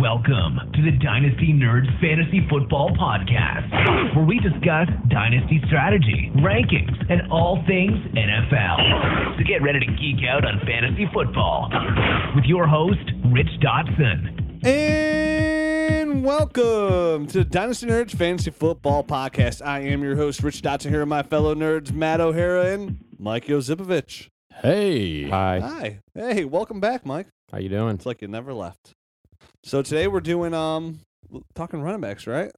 Welcome to the Dynasty Nerds Fantasy Football Podcast, where we discuss dynasty strategy, rankings, and all things NFL. So get ready to geek out on fantasy football with your host, Rich Dotson. And welcome to the Dynasty Nerds Fantasy Football Podcast. I am your host, Rich Dotson, here with my fellow nerds, Matt O'Hara and Mike Yozipovich. Hey. Hi. Hi. Hey, welcome back, Mike. How you doing? It's like you never left. So today we're doing um talking running backs, right?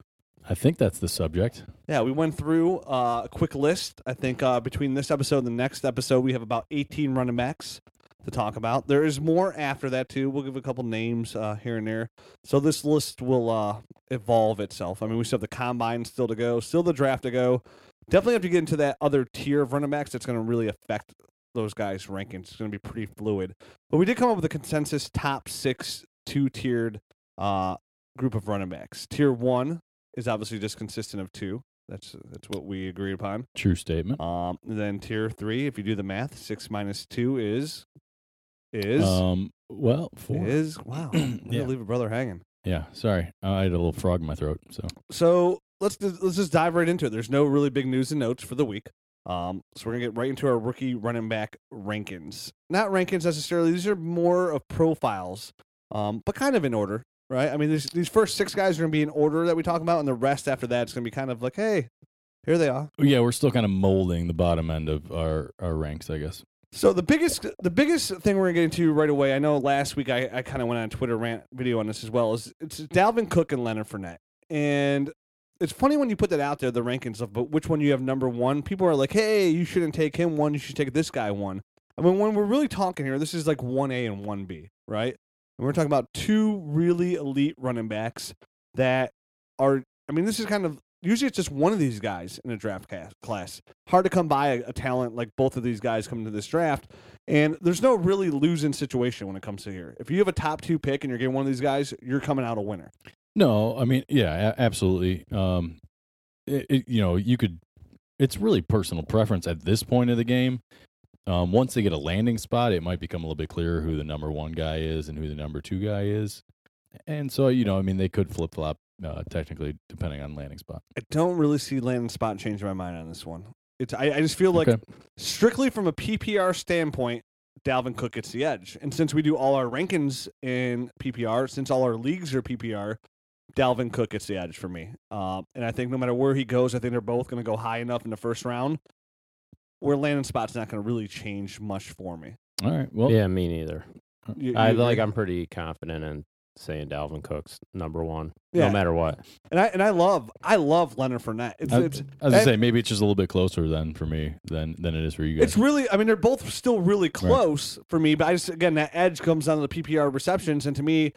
I think that's the subject. Yeah, we went through uh, a quick list. I think uh, between this episode and the next episode, we have about 18 running backs to talk about. There is more after that too. We'll give a couple names uh, here and there. So this list will uh, evolve itself. I mean, we still have the combine still to go, still the draft to go. Definitely have to get into that other tier of running backs that's going to really affect those guys' rankings. It's going to be pretty fluid. But we did come up with a consensus top six two tiered uh, group of running backs. Tier one is obviously just consistent of two. That's that's what we agreed upon. True statement. Um, then tier three, if you do the math, six minus two is is Um. Well, four. is wow. Yeah. leave a brother hanging. Yeah. Sorry, I had a little frog in my throat. So So let's let's just dive right into it. There's no really big news and notes for the week. Um, so we're gonna get right into our rookie running back rankings. Not rankings necessarily; these are more of profiles, um, but kind of in order, right? I mean, these these first six guys are gonna be in order that we talk about, and the rest after that is gonna be kind of like, hey, here they are. yeah, we're still kind of molding the bottom end of our our ranks, I guess. So the biggest the biggest thing we're gonna get into right away. I know last week I, I kind of went on a Twitter rant video on this as well. Is it's Dalvin Cook and Leonard Fournette, and it's funny when you put that out there, the rankings of but which one you have number one. People are like, hey, you shouldn't take him one. You should take this guy one. I mean, when we're really talking here, this is like one A and one B, right? And we're talking about two really elite running backs that are. I mean, this is kind of usually it's just one of these guys in a draft class. Hard to come by a, a talent like both of these guys coming to this draft. And there's no really losing situation when it comes to here. If you have a top two pick and you're getting one of these guys, you're coming out a winner. No, I mean, yeah, absolutely. Um, it, it, you know, you could. It's really personal preference at this point of the game. Um, once they get a landing spot, it might become a little bit clearer who the number one guy is and who the number two guy is. And so, you know, I mean, they could flip flop uh, technically depending on landing spot. I don't really see landing spot changing my mind on this one. It's I, I just feel like Okay. strictly from a PPR standpoint, Dalvin Cook gets the edge. And since we do all our rankings in PPR, since all our leagues are PPR, Dalvin Cook gets the edge for me. Uh, and I think no matter where he goes, I think they're both going to go high enough in the first round where landing spot's not going to really change much for me. All right. Well, yeah, me neither. You- I you like. I'm pretty confident in saying Dalvin Cook's number one, Yeah. no matter what. and I and I love I love Leonard Fournette. It's I, it's I was gonna say maybe it's just a little bit closer than for me than than it is for you guys. It's really, I mean, they're both still really close for me, but I just, again, that edge comes down to the PPR receptions, and to me,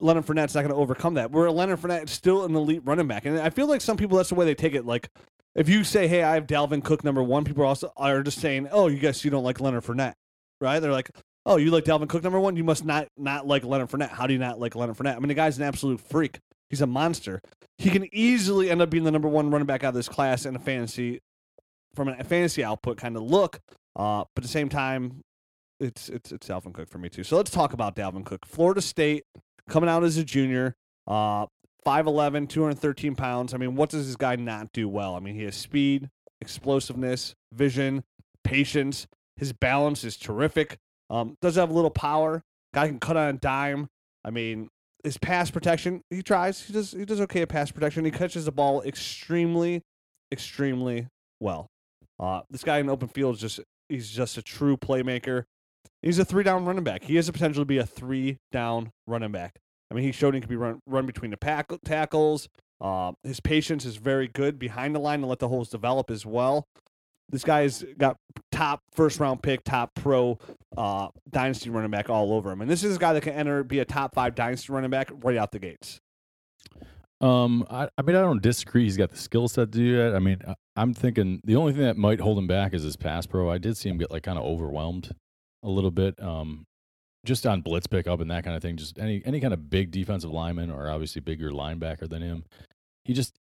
Leonard Fournette's not going to overcome that. Where Leonard Fournette is still an elite running back, and I feel like some people that's the way they take it. Like, if you say, "Hey, I have Dalvin Cook number one," people are also are just saying, "Oh, you guys, you don't like Leonard Fournette, right?" They're like, "Oh, you like Dalvin Cook number one? You must not not like Leonard Fournette. How do you not like Leonard Fournette? I mean, the guy's an absolute freak. He's a monster. He can easily end up being the number one running back out of this class in a fantasy from a fantasy output kind of look. Uh, but at the same time, it's it's it's Dalvin Cook for me too. So let's talk about Dalvin Cook. Florida State coming out as a junior, uh, 5'11", 213 pounds. I mean, what does this guy not do well? I mean, he has speed, explosiveness, vision, patience. His balance is terrific. Um, does have a little power. Guy can cut on a dime. I mean, his pass protection, he tries. He does he does okay at pass protection. He catches the ball extremely, extremely well. Uh, this guy in open field is just he's just a true playmaker. He's a three down running back. He has the potential to be a three down running back. I mean, he showed he can be run run between the pack, tackles. Uh, his patience is very good behind the line to let the holes develop as well. This guy's got top first round pick, top pro uh, dynasty running back all over him. And this is a guy that can enter be a top five dynasty running back right out the gates. Um, I, I mean, I don't disagree. He's got the skill set to do that. I mean, I, I'm thinking the only thing that might hold him back is his pass pro. I did see him get like kind of overwhelmed a little bit, um, just on blitz pickup and that kind of thing. Just any any kind of big defensive lineman or obviously bigger linebacker than him. He just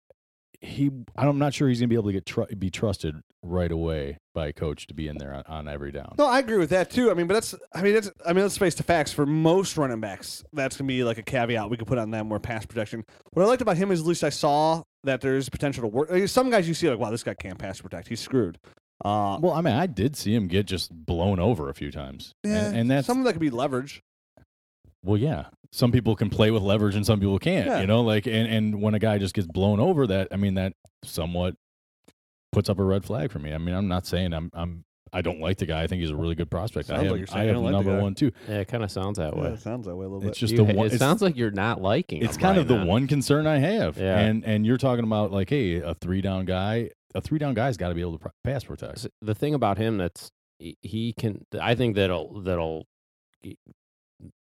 he. I'm not sure he's gonna be able to get tr- be trusted right away by a coach to be in there on, on every down. No, I agree with that too. I mean, but that's I mean, it's I mean, let's face the facts. For most running backs, that's gonna be like a caveat we could put on them more pass protection. What I liked about him is at least I saw that there's potential to work. Some guys you see like, wow, this guy can't pass protect. He's screwed. Uh, Well, I mean, I did see him get just blown over a few times, yeah, and, and that's something that could be leverage. well, yeah. Some people can play with leverage, and some people can't. Yeah. You know, like and and when a guy just gets blown over, that I mean, that somewhat puts up a red flag for me. I mean, I'm not saying I'm I'm I don't like the guy. I think he's a really good prospect. I Sounds have, like you're saying I have don't like the number one too. Yeah, it kind of sounds that Yeah, way. it sounds that way a little bit. It's just You the one. it sounds like you're not liking. it's him kind right of the now. one concern I have. Yeah. And and you're talking about like, hey, a three down guy, a three down guy's got to be able to pass protect. The thing about him that's he- he can i think that'll that'll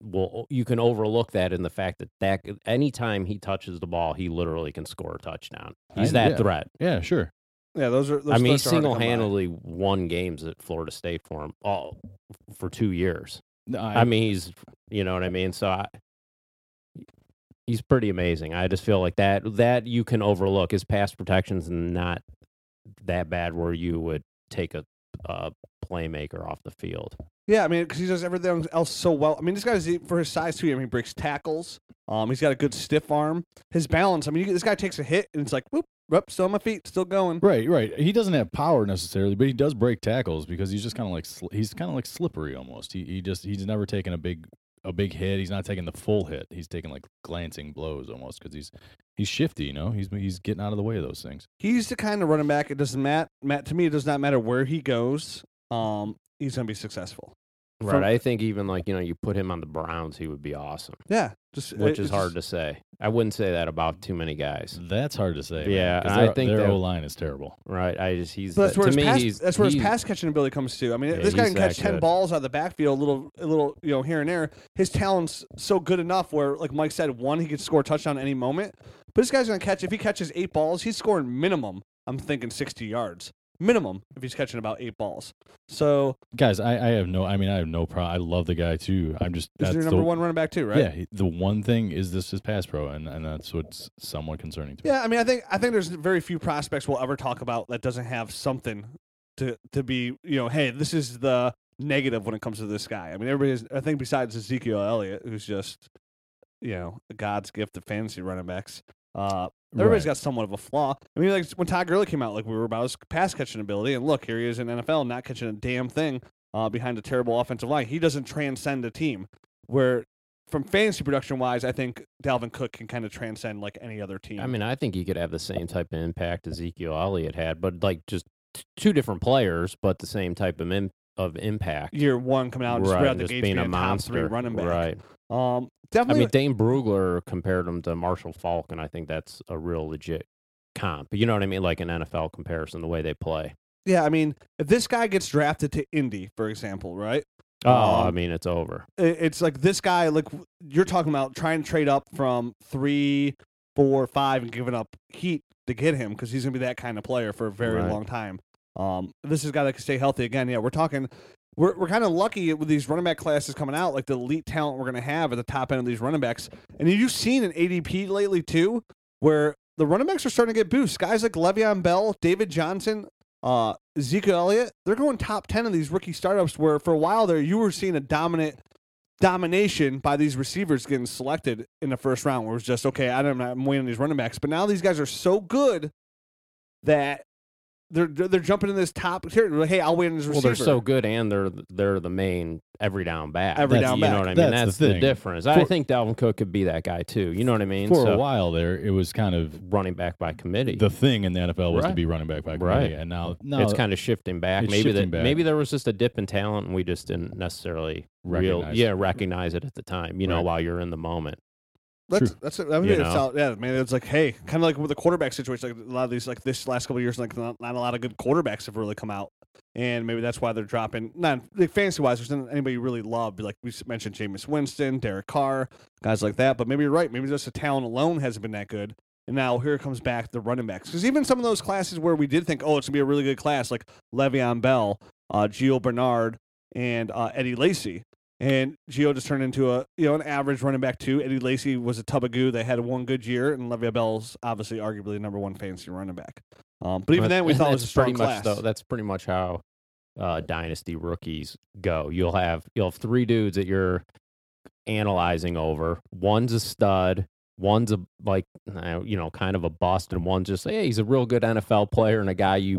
well you can overlook that in the fact that that anytime he touches the ball he literally can score a touchdown he's I- that yeah. threat Yeah, sure. yeah, those are. Those i mean he threats are hard to come by. single-handedly won games at florida state for him all for two years No, i, mean he's you know what i mean so i he's pretty amazing i just feel like that that you can overlook his pass protection's and not that bad where you would take a, a playmaker off the field Yeah, I mean, because he does everything else so well. I mean, this guy's for his size too. I mean, he breaks tackles. Um, he's got a good stiff arm. His balance. I mean, you, this guy takes a hit and it's like, whoop, whoop, still on my feet, still going. Right, right. He doesn't have power necessarily, but he does break tackles because he's just kind of like he's kind of like slippery almost. He he just he's never taken a big a big hit. He's not taking the full hit. He's taking like glancing blows almost because he's he's shifty. You know, he's he's getting out of the way of those things. He's the kind of running back. It doesn't matter. Matt, to me, it does not matter where he goes. Um, he's gonna be successful. Right. From- I think even like, you know, you put him on the Browns, he would be awesome, Yeah, just uh, which is it's hard just- to say. I wouldn't say that about too many guys. That's hard to say. Yeah, because I think their that- O line is terrible. Right. I just, he's, But that's where to his me, pass. he's, that's where his pass catching ability comes to. I mean, Yeah, this guy can catch ten good. balls out of the backfield, a little, a little, you know, here and there. His talent's so good enough where, like Mike said, one he could score a touchdown any moment. But this guy's gonna catch. If he catches eight balls, he's scoring minimum. I'm thinking sixty yards minimum if he's catching about eight balls. So Guys, I, I have no. I mean, I have no problem. I love the guy too. I'm just is that's your the, number one running back too, right? Yeah, he- the one thing is this is pass pro, and, and that's what's somewhat concerning to me. Yeah, I mean, I think I think there's very few prospects we'll ever talk about that doesn't have something to to be, you know, hey, this is the negative when it comes to this guy. I mean, everybody is, I think besides Ezekiel Elliott, who's just, you know, God's gift of fantasy running backs. Uh, everybody's Right. got somewhat of a flaw. I mean, like when Todd Gurley came out, like we were about his pass catching ability, and look, here he is in NFL, not catching a damn thing uh, behind a terrible offensive line. He doesn't transcend a team. Where from fantasy production wise, I think Dalvin Cook can kind of transcend like any other team. I mean, I think he could have the same type of impact Ezekiel Elliott had, but like just t- two different players, but the same type of im- of impact. year one coming out and just right, right out the just gates being being a top monster. three running back. Right. Um, definitely. I mean, Dane Brugler compared him to Marshall Faulk, and I think that's a real legit comp. You know what I mean? Like an NFL comparison, the way they play. yeah, I mean, if this guy gets drafted to Indy, for example, right? Oh, I Um, mean, it's over. It's like this guy, like you're talking about trying to trade up from three, four, five, and giving up heat to get him because he's gonna be that kind of player for a very Right. long time. Um, this is a guy that can stay healthy again. Yeah, we're talking. We're, we're kind of lucky with these running back classes coming out, like the elite talent we're going to have at the top end of these running backs. And you've seen an ADP lately too, where the running backs are starting to get boosts. Guys like Le'Veon Bell, David Johnson, uh, Ezekiel Elliott, they're going top ten of these rookie startups. Where for a while there, you were seeing a dominant domination by these receivers getting selected in the first round, where it was just okay. I don't, I'm waiting on these running backs, but now these guys are so good that they're they're they're jumping in this top tier. Like, hey, I'll win on this Well, they're so good, and they're they're the main every down back. Every That's- down you back. know what I mean? That's That's, the the, thing. difference. I think Dalvin Cook could be that guy too. You know what I mean? For So, a while there, it was kind of running back by committee. the thing in the NFL was to be running back by Right. committee, and now now it's kind of shifting back. it's maybe shifting that back. maybe there was just a dip in talent, and we just didn't necessarily real Recognize yeah it. recognize it at the time. You know, while you're in the moment. That's True. that's it. I mean, You it's out, yeah, man. It's like hey, kind of like with the quarterback situation. Like a lot of these, like this last couple of years, like not, not a lot of good quarterbacks have really come out, and maybe that's why they're dropping. Not like, fantasy wise, there's not anybody you really love. Like we mentioned, Jameis Winston, Derek Carr, guys like that. But maybe you're right. Maybe just the talent alone hasn't been that good. And now here comes back the running backs because even some of those classes where we did think, oh, it's gonna be a really good class, like Le'Veon Bell, uh, Gio Bernard, and uh, Eddie Lacy. And Gio just turned into a you know an average running back too. Eddie Lacy was a tub of goo. They had one good year, and Le'Veon Bell's obviously arguably the number one fantasy running back. Um, but even then, we thought it was a strong pretty class. much though. That's pretty much how uh, dynasty rookies go. You'll have you'll have three dudes that you're analyzing over. One's a stud. One's a like you know kind of a bust, and one's just hey he's a real good NFL player and a guy you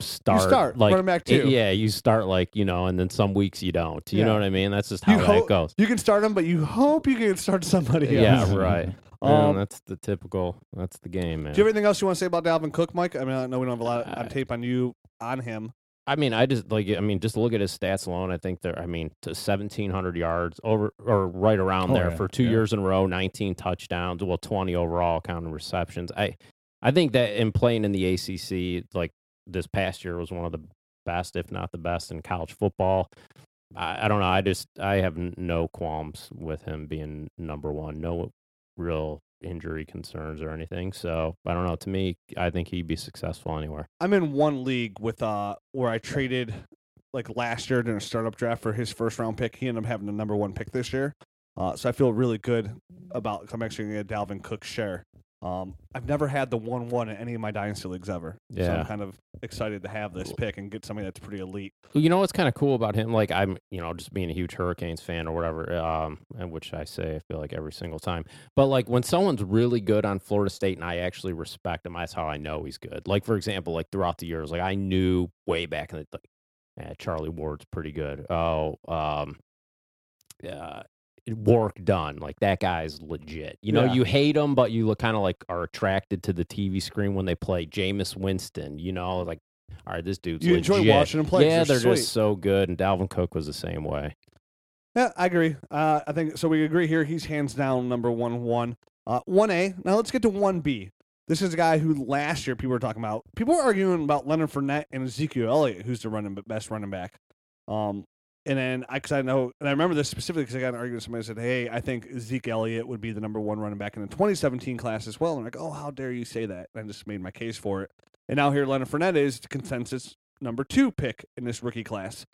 start, start, like running back y- too. Yeah, you start like you know, and then some weeks you don't. You Yeah. know what I mean? That's just You how that hope- goes. You can start them, but you hope you can start somebody else. Yeah, right. Yeah, Um, that's the typical. That's the game, man. Do you have anything else you want to say about Dalvin Cook, Mike? I mean, I know we don't have a lot on tape on you on him. I mean, I just like. I mean, just look at his stats alone. I think they're. I mean, to seventeen hundred yards over or right around Oh, there yeah, for two yeah. years in a row, nineteen touchdowns, well, twenty overall counting receptions. I, I think that in playing in the ACC, like this past year, was one of the best, if not the best, in college football. I, I don't know. I just I have no qualms with him being number one. No real injury concerns or anything. So I don't know. To me, I think he'd be successful anywhere. I'm in one league with uh where I traded like last year during a startup draft for his first round pick. He ended up having the number one pick this year. Uh, so I feel really good about I'm actually gonna get Dalvin Cook share. Um, I've never had the one one in any of my dynasty leagues ever. So Yeah. I'm kind of excited to have this pick and get somebody that's pretty elite. Well, You know what's kind of cool about him? Like I'm, you know, just being a huge Hurricanes fan or whatever, um, and which I say I feel like every single time. But like when someone's really good on Florida State and I actually respect him, that's how I know he's good. Like for example, like throughout the years, like I knew way back in the like, eh, Charlie Ward's pretty good. Oh, um, uh, work done. Like that guy's legit. You know, Yeah. you hate him, but you look kind of like are attracted to the TV screen when they play Jameis Winston. You know, like. All right, this dude's You enjoy legit. watching him play Yeah, they're they're just so good, and Dalvin Cook was the same way. Yeah, I agree. Uh, I think so. We agree here. He's hands down number one. One. Uh, one A. Now let's get to one B. This is a guy who last year people were talking about. People were arguing about Leonard Fournette and Ezekiel Elliott, who's the running best running back. Um, and then I, cause I know, and I remember this specifically because I got an argument. with Somebody said, "Hey, I think Zeke Elliott would be the number one running back in the 2017 class as well." And I'm like, "Oh, how dare you say that?" And I just made my case for it. And now here, Leonard Fournette is the consensus number two pick in this rookie class.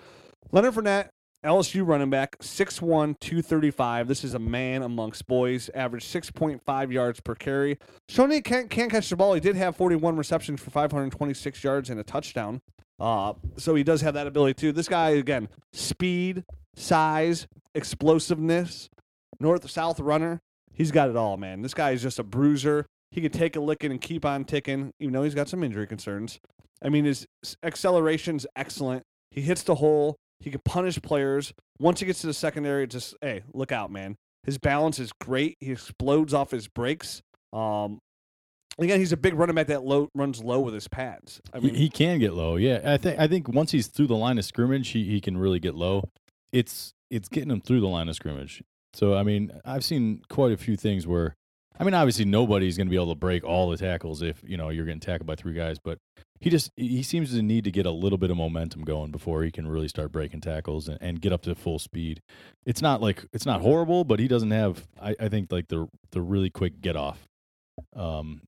Leonard Fournette, LSU running back, 6'1, 235. This is a man amongst boys, average 6.5 yards per carry. He can't, can't catch the ball. He did have 41 receptions for 526 yards and a touchdown. Uh, so he does have that ability too. This guy, again, speed, size, explosiveness, north south runner. He's got it all, man. This guy is just a bruiser. He can take a licking and keep on ticking, even though he's got some injury concerns. I mean, his acceleration's excellent. He hits the hole. He can punish players. Once he gets to the secondary, just hey, look out, man. His balance is great. He explodes off his brakes. Um, again, he's a big running back that low, runs low with his pads. I He- he, can get low. Yeah, I think I think once he's through the line of scrimmage, he, he can really get low. It's it's getting him through the line of scrimmage. So I mean, I've seen quite a few things where, I mean, obviously nobody's going to be able to break all the tackles if you know you're getting tackled by three guys, but he just he seems to need to get a little bit of momentum going before he can really start breaking tackles and, and get up to full speed. It's not like it's not horrible, but he doesn't have I, I think like the the really quick get off. Um,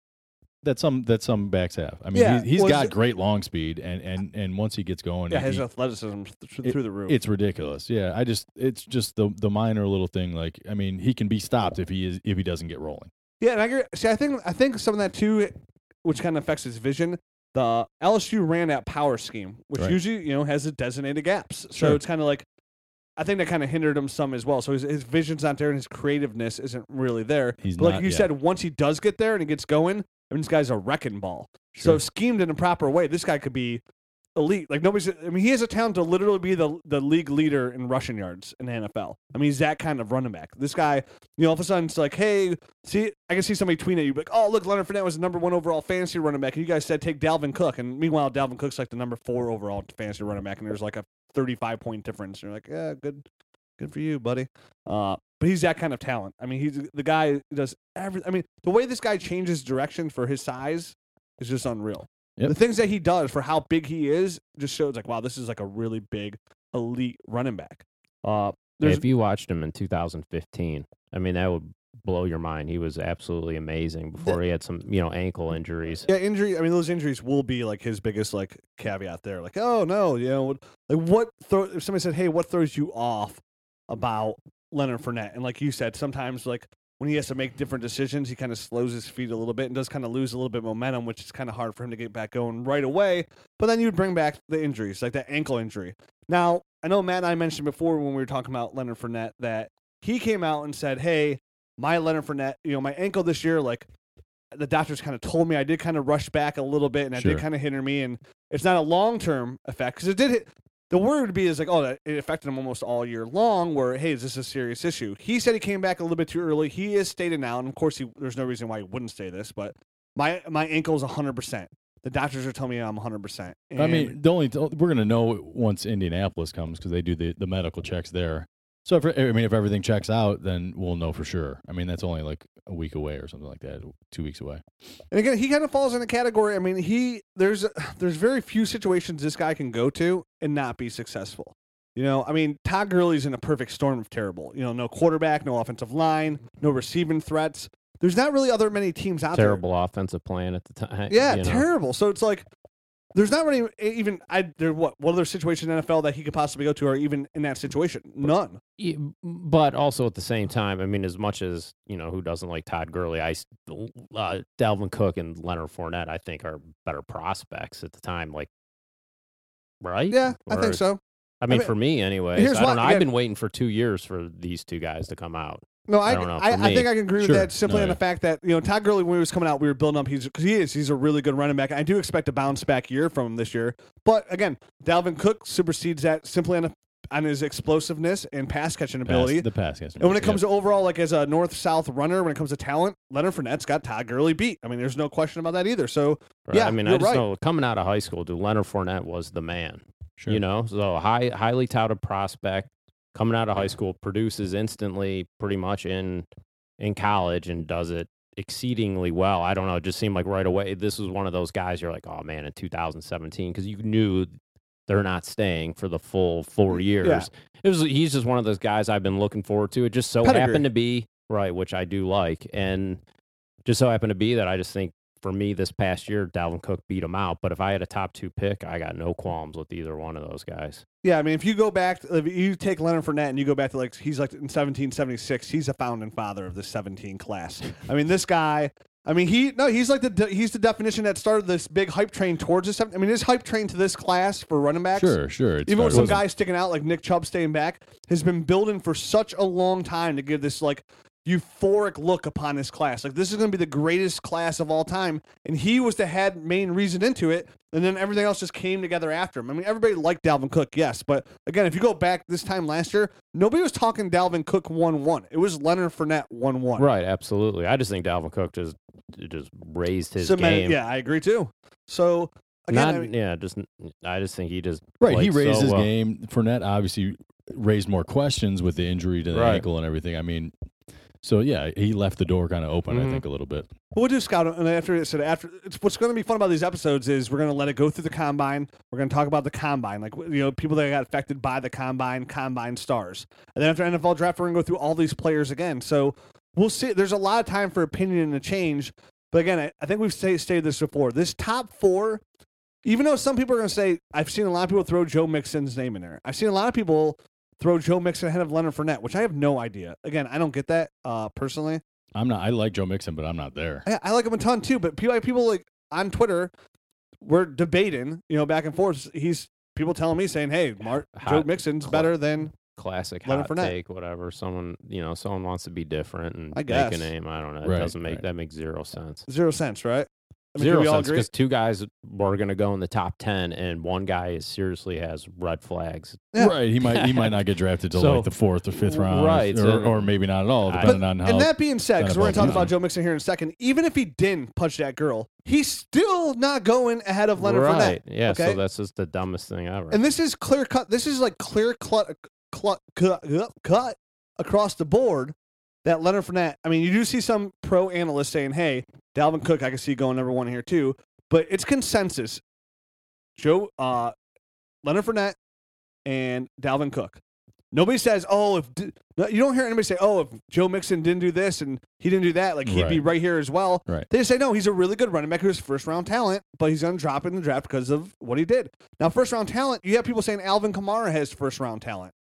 that some that some backs have. I mean, Yeah, he's, he's well, got is great long speed, and and and once he gets going, yeah, he- his athleticism th- through the roof. it's ridiculous. Yeah, I just it's just the the minor little thing. Like, I mean, he can be stopped if he is if he doesn't get rolling. Yeah, and I agree. See, I think I think some of that too, which kind of affects his vision. The LSU ran that power scheme, which Right. usually you know has the designated gaps. So Sure. it's kind of like, I think that kind of hindered him some as well. So his, his vision's not there, and his creativeness isn't really there. He's But like not- you yeah. said, once he does get there and he gets going, I mean, this guy's a wrecking ball. So schemed in a proper way, this guy could be elite. Like nobody's. I mean, he has a talent to literally be the the league leader in rushing yards in the NFL. I mean, he's that kind of running back. This guy, you know, all of a sudden it's like, hey, see, I can see somebody tweeting at you, like, oh, look, Leonard Fournette was the number one overall fantasy running back, and you guys said take Dalvin Cook, and meanwhile, Dalvin Cook's like the number four overall fantasy running back, and there's like a 35 point difference. And you're like, yeah, good, good for you, buddy. Uh, but he's that kind of talent. I mean, he's the guy does every. I mean, the way this guy changes direction for his size is just unreal. Yep. The things that he does for how big he is just shows like, wow, this is like a really big elite running back. Uh, if you watched him in 2015, I mean, that would blow your mind. He was absolutely amazing before he had some, you know, ankle injuries. yeah, injury. I mean, those injuries will be like his biggest like caveat there. Like, oh no, you know, like what throw? If somebody said, hey, what throws you off about Leonard Fournette. And like you said, sometimes like when he has to make different decisions, he kind of slows his feet a little bit and does kind of lose a little bit of momentum, which is kind of hard for him to get back going right away. But then you bring back the injuries, like that ankle injury. Now, I know Matt and I mentioned before when we were talking about Leonard Fournette that he came out and said, Hey, my Leonard Fournette, you know, my ankle this year, like the doctors kind of told me I did kind of rush back a little bit and I Sure. did kind of hinder me. And it's not a long term effect because it did hit. The word would be is like, oh, that it affected him almost all year long. Where hey, is this a serious issue? He said he came back a little bit too early. He is stated now, and of course, he, there's no reason why he wouldn't say this. But my my ankle is 100. percent The doctors are telling me I'm 100. percent I mean, the only we're gonna know once Indianapolis comes because they do the, the medical checks there. So if I mean, if everything checks out, then we'll know for sure. I mean, that's only like a week away or something like that, two weeks away. And again, he kind of falls in the category. I mean, he there's there's very few situations this guy can go to and not be successful. You know, I mean, Todd Gurley's in a perfect storm of terrible. You know, no quarterback, no offensive line, no receiving threats. There's not really other many teams out there. Terrible offensive plan at the time. Yeah, you know. terrible. So it's like there's not really even I there what what other situation in NFL that he could possibly go to or even in that situation? None. But also at the same time, I mean, as much as you know, who doesn't like Todd Gurley? I uh, Dalvin Cook and Leonard Fournette, I think, are better prospects at the time. Like, right? Yeah, I think so. I mean, mean, for me, anyway, I don't why- know. again- I've been waiting for two years for these two guys to come out. No, I, I don't know, I, for I think I can agree Sure. with that simply No, on the fact that you know Todd Gurley when he was coming out, we were building up. He's because he is he's a really good running back. I do expect a bounce back year from him this year. But again, Dalvin Cook supersedes that simply on, a, on his explosiveness and pass catching ability. Pass, the pass catching. and when it yeah. comes to overall, like as a north south runner, when it comes to talent, Leonard Fournette's got Todd Gurley beat. I mean, there's no question about that either. So Right? Yeah, I mean, I just right. know coming out of high school, dude, Leonard Fournette was the man. sure. You know, so high, highly touted prospect coming out of high school produces instantly, pretty much in in college, and does it exceedingly well. I don't know. It just seemed like right away this was one of those guys. You're like, oh man, in 2017, because you knew they're not staying for the full four years. It was he's just one of those guys I've been looking forward to. It just so Pedigree. happened to be right, which I do like, and just so happened to be that I just think for me this past year, Dalvin Cook beat him out. But if I had a top two pick, I got no qualms with either one of those guys. yeah, I mean, if you go back, if you take Leonard Fournette and you go back to like he's like in 1776, he's a founding father of the 17 class. I mean, this guy. I mean, he no, he's like the de- he's the definition that started this big hype train towards this. I mean, this hype train to this class for running backs. Sure, sure. It's Even with some guys sticking out like Nick Chubb staying back, has been building for such a long time to give this like euphoric look upon this class. Like this is going to be the greatest class of all time, and he was the head main reason into it. And then everything else just came together after him. I mean, everybody liked Dalvin Cook, yes, but again, if you go back this time last year, nobody was talking Dalvin Cook one one. It was Leonard Fournette one one. Right, absolutely. I just think Dalvin Cook just just raised his Cemented- game. Yeah, I agree too. So again, Not, I mean, yeah, just I just think he just Right, he raised so his well. game. Fournette obviously raised more questions with the injury to the Right. ankle and everything. I mean, so yeah, he left the door kind of open. I Mhm. think a little bit. We'll do scout, and after it said after it's what's going to be fun about these episodes is we're going to let it go through the combine. We're going to talk about the combine, like you know people that got affected by the combine, combine stars, and then after NFL draft, we're going to go through all these players again. So we'll see. There's a lot of time for opinion and a change, but again, I, I think we've say, stated this before. This top four, even though some people are going to say, I've seen a lot of people throw Joe Mixon's name in there. I've seen a lot of people throw Joe Mixon ahead of Leonard Fournette, which I have no idea. Again, I don't get that uh, personally. I'm not. I like Joe Mixon, but I'm not there. I, I like him a ton too, but people, people like on Twitter, we're debating, you know, back and forth. He's people telling me saying, "Hey, Mark, Joe Mixon's cl- better than." classic Leonard hot Fournette. take, whatever. Someone you know, someone wants to be different and I make a name. I don't know. It Right, doesn't make right. that makes zero sense. Zero sense, right? I mean, Zero we sense because two guys were going to go in the top ten, and one guy is seriously has red flags. Yeah. Right, he might he might not get drafted till So- like the fourth or fifth round, Right, or, so- or maybe not at all, I- depending on how. and that being said, because we're going to talk about. Joe Mixon here in a second, even if he didn't punch that girl, he's still not going ahead of Leonard right? Fournette. Yeah. okay? So that's just the dumbest thing ever. And this is clear cut. This is like clear cut, cut, cut, cut across the board that Leonard Fournette. I mean, you do see some pro analysts saying, "Hey, Dalvin Cook, I can see going number one here too," but it's consensus. Joe, uh, Leonard Fournette, and Dalvin Cook. Nobody says, "Oh, if D-, you don't hear anybody say, "Oh, if Joe Mixon didn't do this and he didn't do that, like he'd be Right. right here as well." Right. They just say, "No, he's a really good running back who's first round talent, but he's going to drop in the draft because of what he did." Now, first round talent, you have people saying Alvin Kamara has first round talent.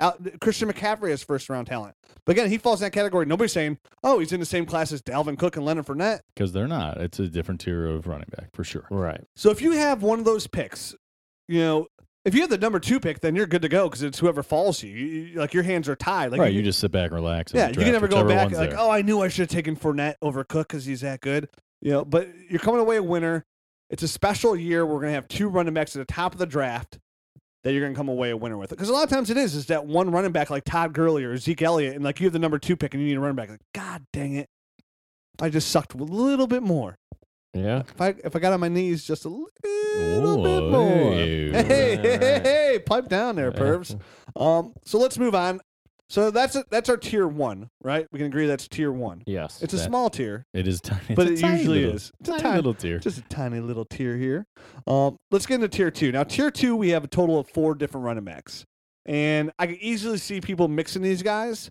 Al- Christian McCaffrey is first round talent. But again, he falls in that category. Nobody's saying, oh, he's in the same class as Dalvin Cook and Leonard Fournette. because they're not. It's a different tier of running back for sure. Right. So if you have one of those picks, you know, if you have the number two pick, then you're good to go because it's whoever falls you. You- you. Like your hands are tied. Like right, you, you just sit back and relax. and yeah, you can never go back like, there. oh, I knew I should have taken Fournette over Cook because he's that good. You know, but you're coming away a winner. It's a special year. We're gonna have two running backs at the top of the draft that you're gonna come away a winner with. It. Because a lot of times it is is that one running back like Todd Gurley or Zeke Elliott, and like you have the number two pick and you need a running back. Like, God dang it, I just sucked a little bit more. Yeah. If I if I got on my knees just a little bit more. hey. Hey, hey, hey, hey, pipe down there, pervs. Um, so let's move on. So that's a, that's our tier one, right? We can agree that's tier one. Yes. It's a That- small tier, It is tiny, but it's it a tiny usually little- is. It's a tiny, tiny, little tier. just a tiny little tier here. Um, let's get into tier two. Now, tier two, we have a total of four different running backs, and I can easily see people mixing these guys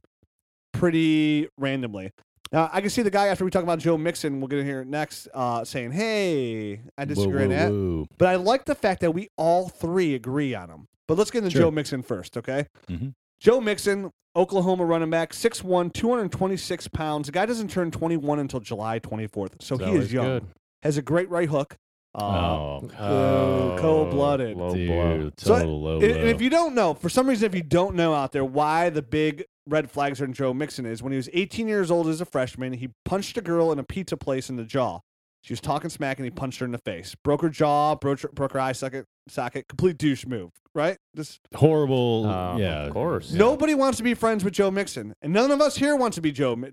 pretty randomly. Now, I can see the guy after we talk about Joe Mixon, we'll get in here next, uh, saying, "Hey, I Whoa, disagree on whoa, that." whoa. But I like the fact that we all three agree on him. But let's get into Sure. Joe Mixon first, okay? Mhm. Joe Mixon, Oklahoma running back, 6'1", 226 pounds. The guy doesn't turn 21 until July 24th, so he is young. good. Has a great right hook. Uh, Oh, Oh, cold-blooded. Low dude, blow. So, low, and- and if you don't know, for some reason, if you don't know out there why the big red flags are on Joe Mixon is, when he was 18 years old as a freshman, he punched a girl in a pizza place in the jaw. She was talking smack and he punched her in the face. Broke her jaw, broke her, broke her eye socket, socket. Complete douche move, right? Just horrible, Uh, yeah, Of course. nobody wants to be friends with Joe Mixon, and none of us here wants to be Joe Mi-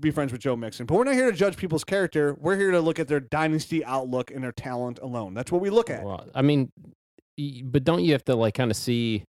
be friends with Joe Mixon. But we're not here to judge people's character. We're here to look at their dynasty outlook and their talent alone. That's what we look at. Well, I mean, but don't you have to like kind of see?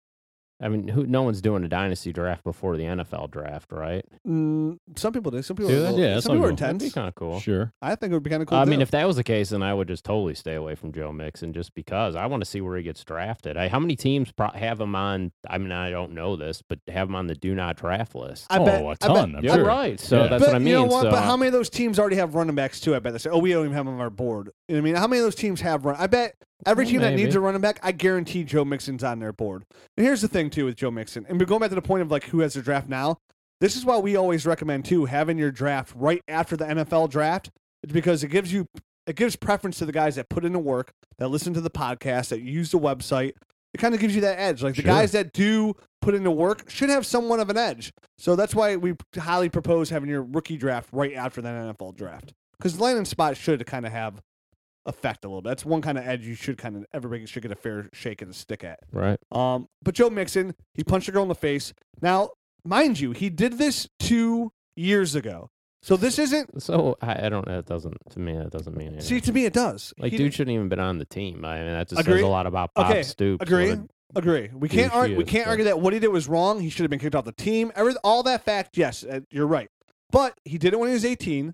I mean, who? No one's doing a dynasty draft before the NFL draft, right? Mm, some people do. Some people. Do are, they? a little- Yeah, some some people are people. That'd be intense. kind of cool. Sure. I think it would be kind of cool. I to mean, if that was the case, then I would just totally stay away from Joe Mixon just because I want to see where he gets drafted. I, how many teams pro- have him on? I mean, I don't know this, but have him on the do not draft list. I oh, bet a I ton. bet- I'm sure. right. So Yeah. that's but what I mean. you know what? So, but how many of those teams already have running backs too? I bet they say, "Oh, we don't even have them on our board." You know what I mean, how many of those teams have run? I bet every team that needs a running back, I guarantee Joe Mixon's on their board. And here's the thing too with Joe Mixon, and we're going back to the point of like who has their draft now. This is why we always recommend too having your draft right after the NFL draft. It's because it gives you it gives preference to the guys that put in the work, that listen to the podcast, that use the website. It kind of gives you that edge. Like the Sure. guys that do put in the work should have somewhat of an edge. So that's why we highly propose having your rookie draft right after that NFL draft. Because landing spot should kind of have effect a little bit. That's one kind of edge you should kind of everybody should get a fair shake and a stick at. right? Um, but Joe Mixon, he punched a girl in the face. Now, mind you, he did this two years ago. So this isn't. So I, I don't. That doesn't to me. That doesn't mean anything. See, to me, it does. like, He dude did- shouldn't even been on the team. I mean, that just Agree. says a lot about Bob Okay, Stoops. agree. A- Agree. We can't argue. We can't but- argue that what he did was wrong. He should have been kicked off the team. Every, all that fact, yes, uh, you're right. But he did it when he was 18.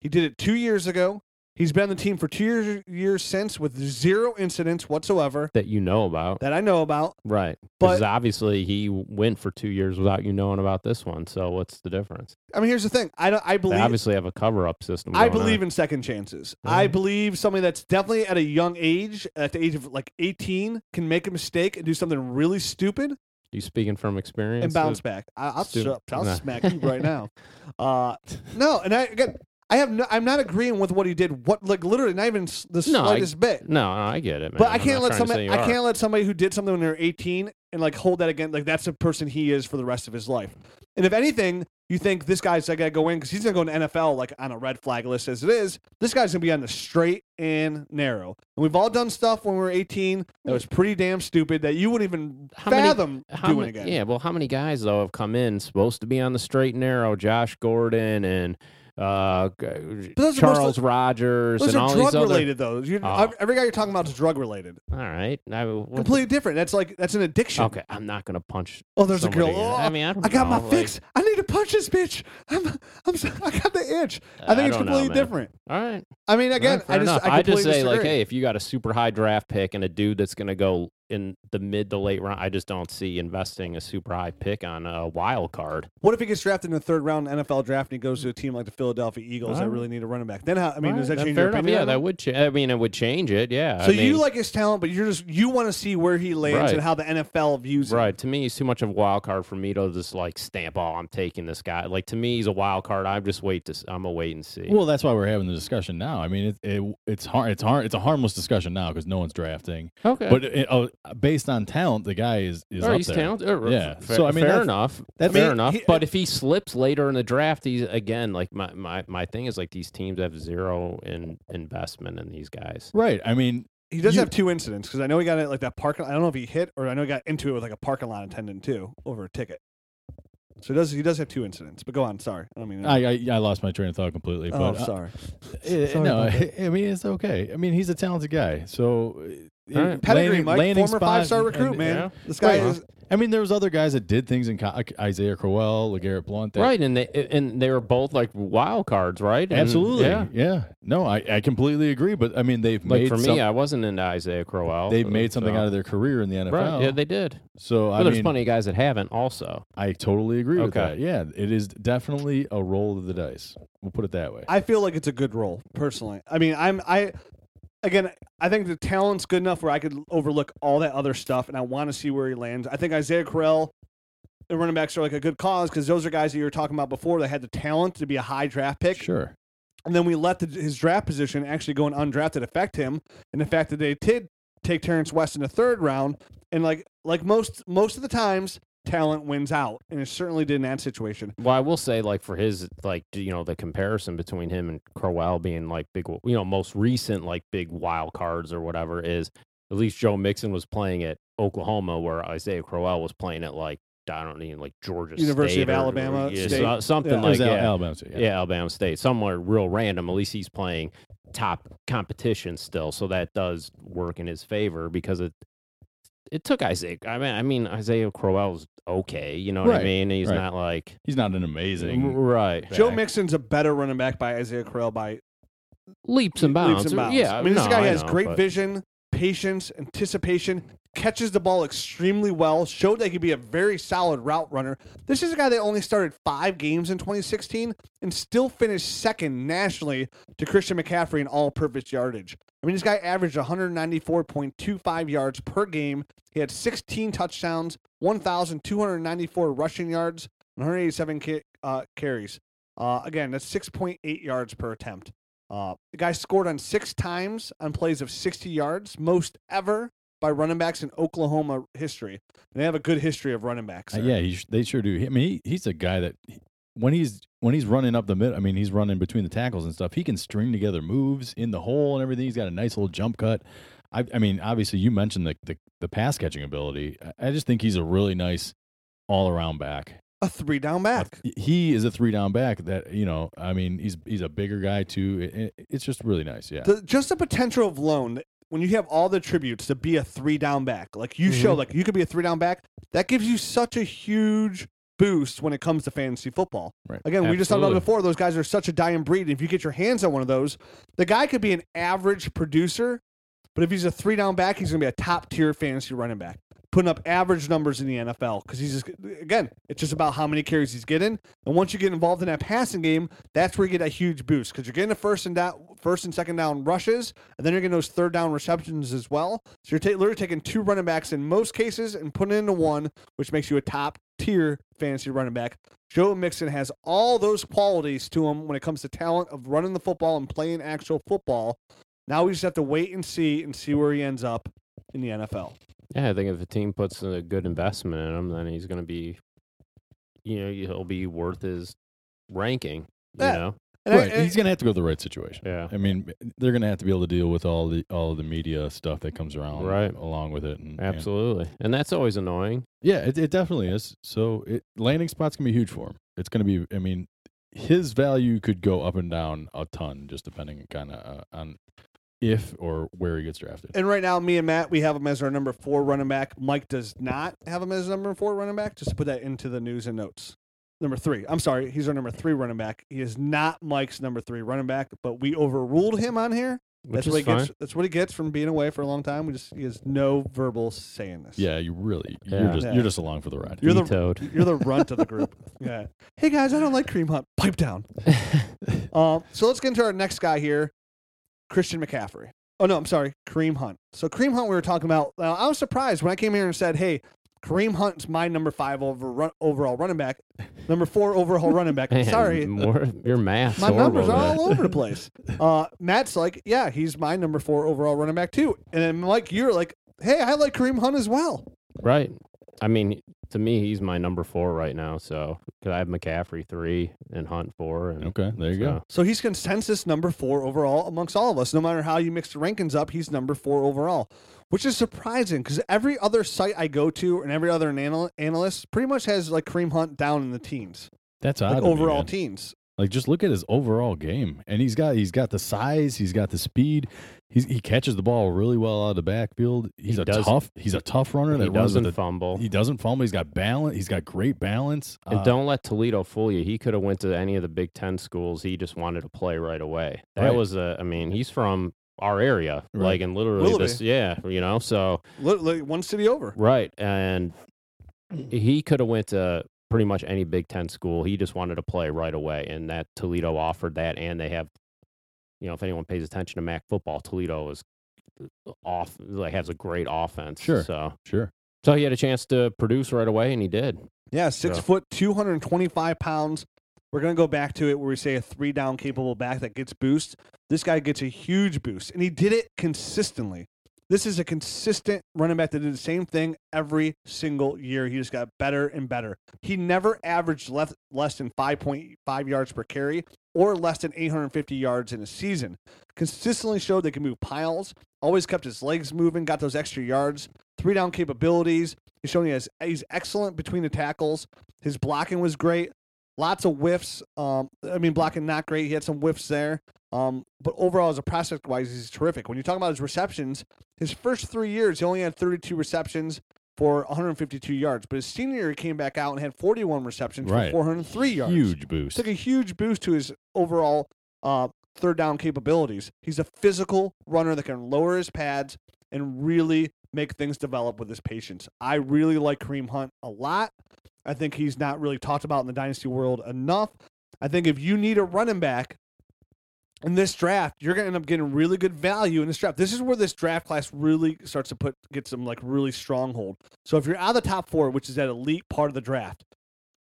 He did it two years ago. He's been on the team for two years, years since with zero incidents whatsoever that you know about. that I know about. Right. But- Because obviously he went for two years without you knowing about this one. So what's the difference? I mean, here's the thing. I don't. I They believe. obviously have a cover up system. I going believe on. in second chances. I believe somebody that's definitely at a young age, at the age of like 18, can make a mistake and do something really stupid You speaking from experience? and bounce back. I, I'll, Stu- shut up. I'll Nah. smack you right now. Uh, no, and I again, I have no, I'm not agreeing with what he did. What like literally not even s- the No, I- slightest bit. No, no, I get it, man. But I I'm can't not let trying to say somebody. you I are. can't let somebody who did something when they're 18 and like hold that again. Like that's the person he is for the rest of his life. And if anything, you think this guy's I gotta go in because he's gonna go in NFL like on a red flag list as it is. This guy's gonna be on the straight and narrow. And we've all done stuff when we were 18 that was pretty damn stupid that you wouldn't even How many- fathom How doing many, again. Yeah, well, how many guys though have come in supposed to be on the straight and narrow? Josh Gordon and uh, Charles mostly- Rogers Those and are all drug these other. related though. You- Oh. Every guy you're talking about is drug related. All right, I, Completely different. That's like that's an addiction. Okay, I'm not gonna punch. Oh, there's a girl. Oh, I mean, I, I got my like, fix. I need to punch this bitch. I'm, I'm, I got the itch. I I think it's don't know, completely different. All right. I mean, again, right, I just, enough. I, I just completely say like, hey, if you got a super high draft pick and a dude that's gonna go in the mid to late round. I just don't see investing a super high pick on a wild card. What if he gets drafted in the third round NFL draft and he goes to a team like the Philadelphia Eagles that really need a running back? Then how? I mean, does that change fair your enough. opinion? Yeah, that would. Cha- I mean, it would change it. Yeah. So I mean, you like his talent, but you're just you want to see where he lands Right. and how the NFL views him. Right. To me, he's too much of a wild card for me to just like stamp. Oh, I'm taking this guy. Like to me, he's a wild card. I'm just wait to. I'm a wait and see. Well, that's why we're having the discussion now. I mean, it, it it's hard. It's hard. It's a harmless discussion now because no one's drafting. okay. But it, uh, based on talent, the guy is is Or up he's there. talented. Uh, Yeah. Fair, So, I mean, fair that's- enough. that's- fair I mean, enough. he- but if he slips later in the draft, he's again like my my my thing is like these teams have zero in investment in these guys. Right. I mean, He does You- have two incidents because I know he got it like that parking. I don't know if he hit or I know he got into it with like a parking lot attendant too over a ticket. So he does he does have two incidents. But go on. Sorry, I don't mean. I I, I lost my train of thought completely. oh, but uh, sorry. eh, Sorry no, about I, mean it's okay. I mean he's a talented guy. So uh, All right. Pedigree, landing- Mike, landing former five star and- recruit, man. yeah. This guy Right. is. I mean, there was other guys that did things in co- Isaiah Crowell, LeGarrette Blount. That, right, and they and they were both like wild cards, right? And, Absolutely. Yeah. Yeah. No, I, I completely agree. But I mean, they've Like made for me, some- I wasn't into Isaiah Crowell. they've made something so- out of their career in the NFL. Right. Yeah, they did. so But I there's mean, plenty of guys that haven't also. I totally agree with that. Yeah, it is definitely a roll of the dice. We'll put it that way. I feel like it's a good roll, personally. I mean, I'm I. Again, I think the talent's good enough where I could overlook all that other stuff, and I want to see where he lands. I think Isaiah Crowell and running backs are like a good cause because those are guys that you were talking about before. that had the talent to be a high draft pick, Sure. and then we let the, his draft position actually go undrafted affect him, and the fact that they did take Terrance West in the third round, and like like most most of the times, talent wins out, and it certainly did in that situation. Well, I will say, like for his, like you know, the comparison between him and Crowell being like big, you know, most recent like big wild cards or whatever is at least Joe Mixon was playing at Oklahoma, where Isaiah Crowell was playing at like I don't know, like Georgia University State of or- Alabama yeah, State. so- something Yeah. Like Al- yeah, Alabama State. yeah, Alabama State, somewhere real random. At least he's playing top competition still, so that does work in his favor because it it took Isaiah. I mean, I mean Isaiah Crowell's okay, you know what I Right, mean? He's right. not like He's not an amazing. right Joe back. Mixon's a better running back by Isaiah Crowell by leaps and bounds. leaps and bounds. Yeah, I mean, this no, guy I has know, great but- vision, patience, anticipation, catches the ball extremely well, showed that he could be a very solid route runner. This is a guy that only started five games in 2016 and still finished second nationally to Christian McCaffrey in all purpose yardage. I mean, this guy averaged 194.25 yards per game. He had 16 touchdowns, 1,294 rushing yards, and 187 ca- uh, carries. Uh, again, that's 6.8 yards per attempt. Uh, the guy scored on six times on plays of 60 yards, most ever by running backs in Oklahoma history. And they have a good history of running backs. Uh, yeah, he sh- they sure do. I mean, he, he's a guy that when he's when he's running up the mid, I mean, he's running between the tackles and stuff. He can string together moves in the hole and everything. He's got a nice little jump cut. I, I mean, obviously, you mentioned the, the the pass catching ability. I- just think he's a really nice all around back. A three down back. He is a three down back that you know. I mean, he's he's a bigger guy too. It- it- it's just really nice. Yeah. The, just the potential of loan when you have all the tributes to be a three down back, like you show, mm-hmm. like you could be a three down back, that gives you such a huge boost when it comes to fantasy football. Right. Again, we just talked about before. Those guys are such a dying breed. If you get your hands on one of those, the guy could be an average producer, but if he's a three down back, he's going to be a top tier fantasy running back, putting up average numbers in the NFL. Because he's just again, it's just about how many carries he's getting, and once you get involved in that passing game, that's where you get a huge boost because you're getting the first and down, first and second down rushes, and then you're getting those third down receptions as well. So you're literally taking two running backs in most cases and putting into one, which makes you a top tier fantasy running back. Joe Mixon has all those qualities to him when it comes to talent of running the football and playing actual football. Now we just have to wait and see and see where he ends up in the NFL. Yeah, I think if a team puts a good investment in him, then he's going to be, you know, he'll be worth his ranking. You Yeah. know, And I- right. he's gonna have to go to the right situation. yeah. I mean, they're gonna have to be able to deal with all the all of the media stuff that comes around, Right. along with it. And, and- Absolutely, and that's always annoying. Yeah, it, it definitely is. So it, landing spot's gonna be huge for him. It's gonna be. I mean, his value could go up and down a ton, just depending kind of uh, on if or where he gets drafted. And right now, me and Matt, we have him as our number four running back. Mike does not have him as number four running back. Just to put that into the news and notes. Number three. I'm sorry, he's our number three running back. He is not Mike's number three running back, but we overruled him on here. which That's what he fine. gets. That's what he gets from being away for a long time. We just he has no verbal saying this. Yeah, you really you're just Yeah. you're just along for the ride. You're the- Vetoed. You're the runt of the group. Yeah. Hey guys, I don't like Kareem Hunt. Pipe down. Um, so let's get into our next guy here, Christian McCaffrey. Oh no, I'm sorry, Kareem Hunt. So Kareem Hunt, we were talking about. Now, I was surprised when I came here and said, "Hey, Kareem Hunt's my number five over run, overall running back, number four overall running back." Man, sorry, more your math. my numbers are all over the place. Uh, Matt's like, "Yeah, he's my number four overall running back too," and then Mike, you're like, "Hey, I like Kareem Hunt as well." Right. I mean, to me, he's my number four right now. So, because I have McCaffrey three and Hunt four. And Okay, there you go. so- So he's consensus number four overall amongst all of us. No matter how you mix the rankings up, he's number four overall, which is surprising because every other site I go to and every other anal- analyst pretty much has like Kareem Hunt down in the teens, That's odd. like to me, overall man. teens. Like just look at his overall game, and he's got he's got the size, he's got the speed, he's, he catches the ball really well out of the backfield. He's He a does- tough he's a tough runner that runs doesn't with a, fumble. he doesn't fumble. He's got balance. He's got great balance. and Uh, don't let Toledo fool you. He could have went to any of the Big Ten schools. He just wanted to play right away. That Right. was a. I mean, he's from our area, Right. like and literally Willoughby. this. Yeah, you know. So Literally one city over. right, and he could have went to pretty much any Big Ten school. He just wanted to play right away, and that Toledo offered that, and they have. You know, if anyone pays attention to MAC football, Toledo is uh, off like has a great offense. Sure. So sure. so he had a chance to produce right away, and he did. Yeah, six Yeah. foot, 225 pounds. We're going to go back to it where we say a three down capable back that gets boost. This guy gets a huge boost, and he did it consistently. This is a consistent running back that did the same thing every single year. He just got better and better. He never averaged less, less than 5.5 yards per carry or less than 850 yards in a season. Consistently showed they can move piles, always kept his legs moving, got those extra yards, three down capabilities. He's shown he has he's excellent between the tackles. His blocking was great. Lots of whiffs. Um, I mean, blocking not great. He had some whiffs there. Um, but overall, as a prospect wise, he's terrific. When you talk about his receptions, his first three years, he only had 32 receptions for 152 yards. But his senior year, he came back out and had 41 receptions Right. for 403 yards. Huge boost. Took a huge boost to his overall uh, third down capabilities. He's a physical runner that can lower his pads and really make things develop with his patience. I really like Kareem Hunt a lot. I think he's not really talked about in the dynasty world enough. I think if you need a running back in this draft, you're going to end up getting really good value in this draft. This is where this draft class really starts to put get some like really stronghold. So if you're out of the top four, which is that elite part of the draft,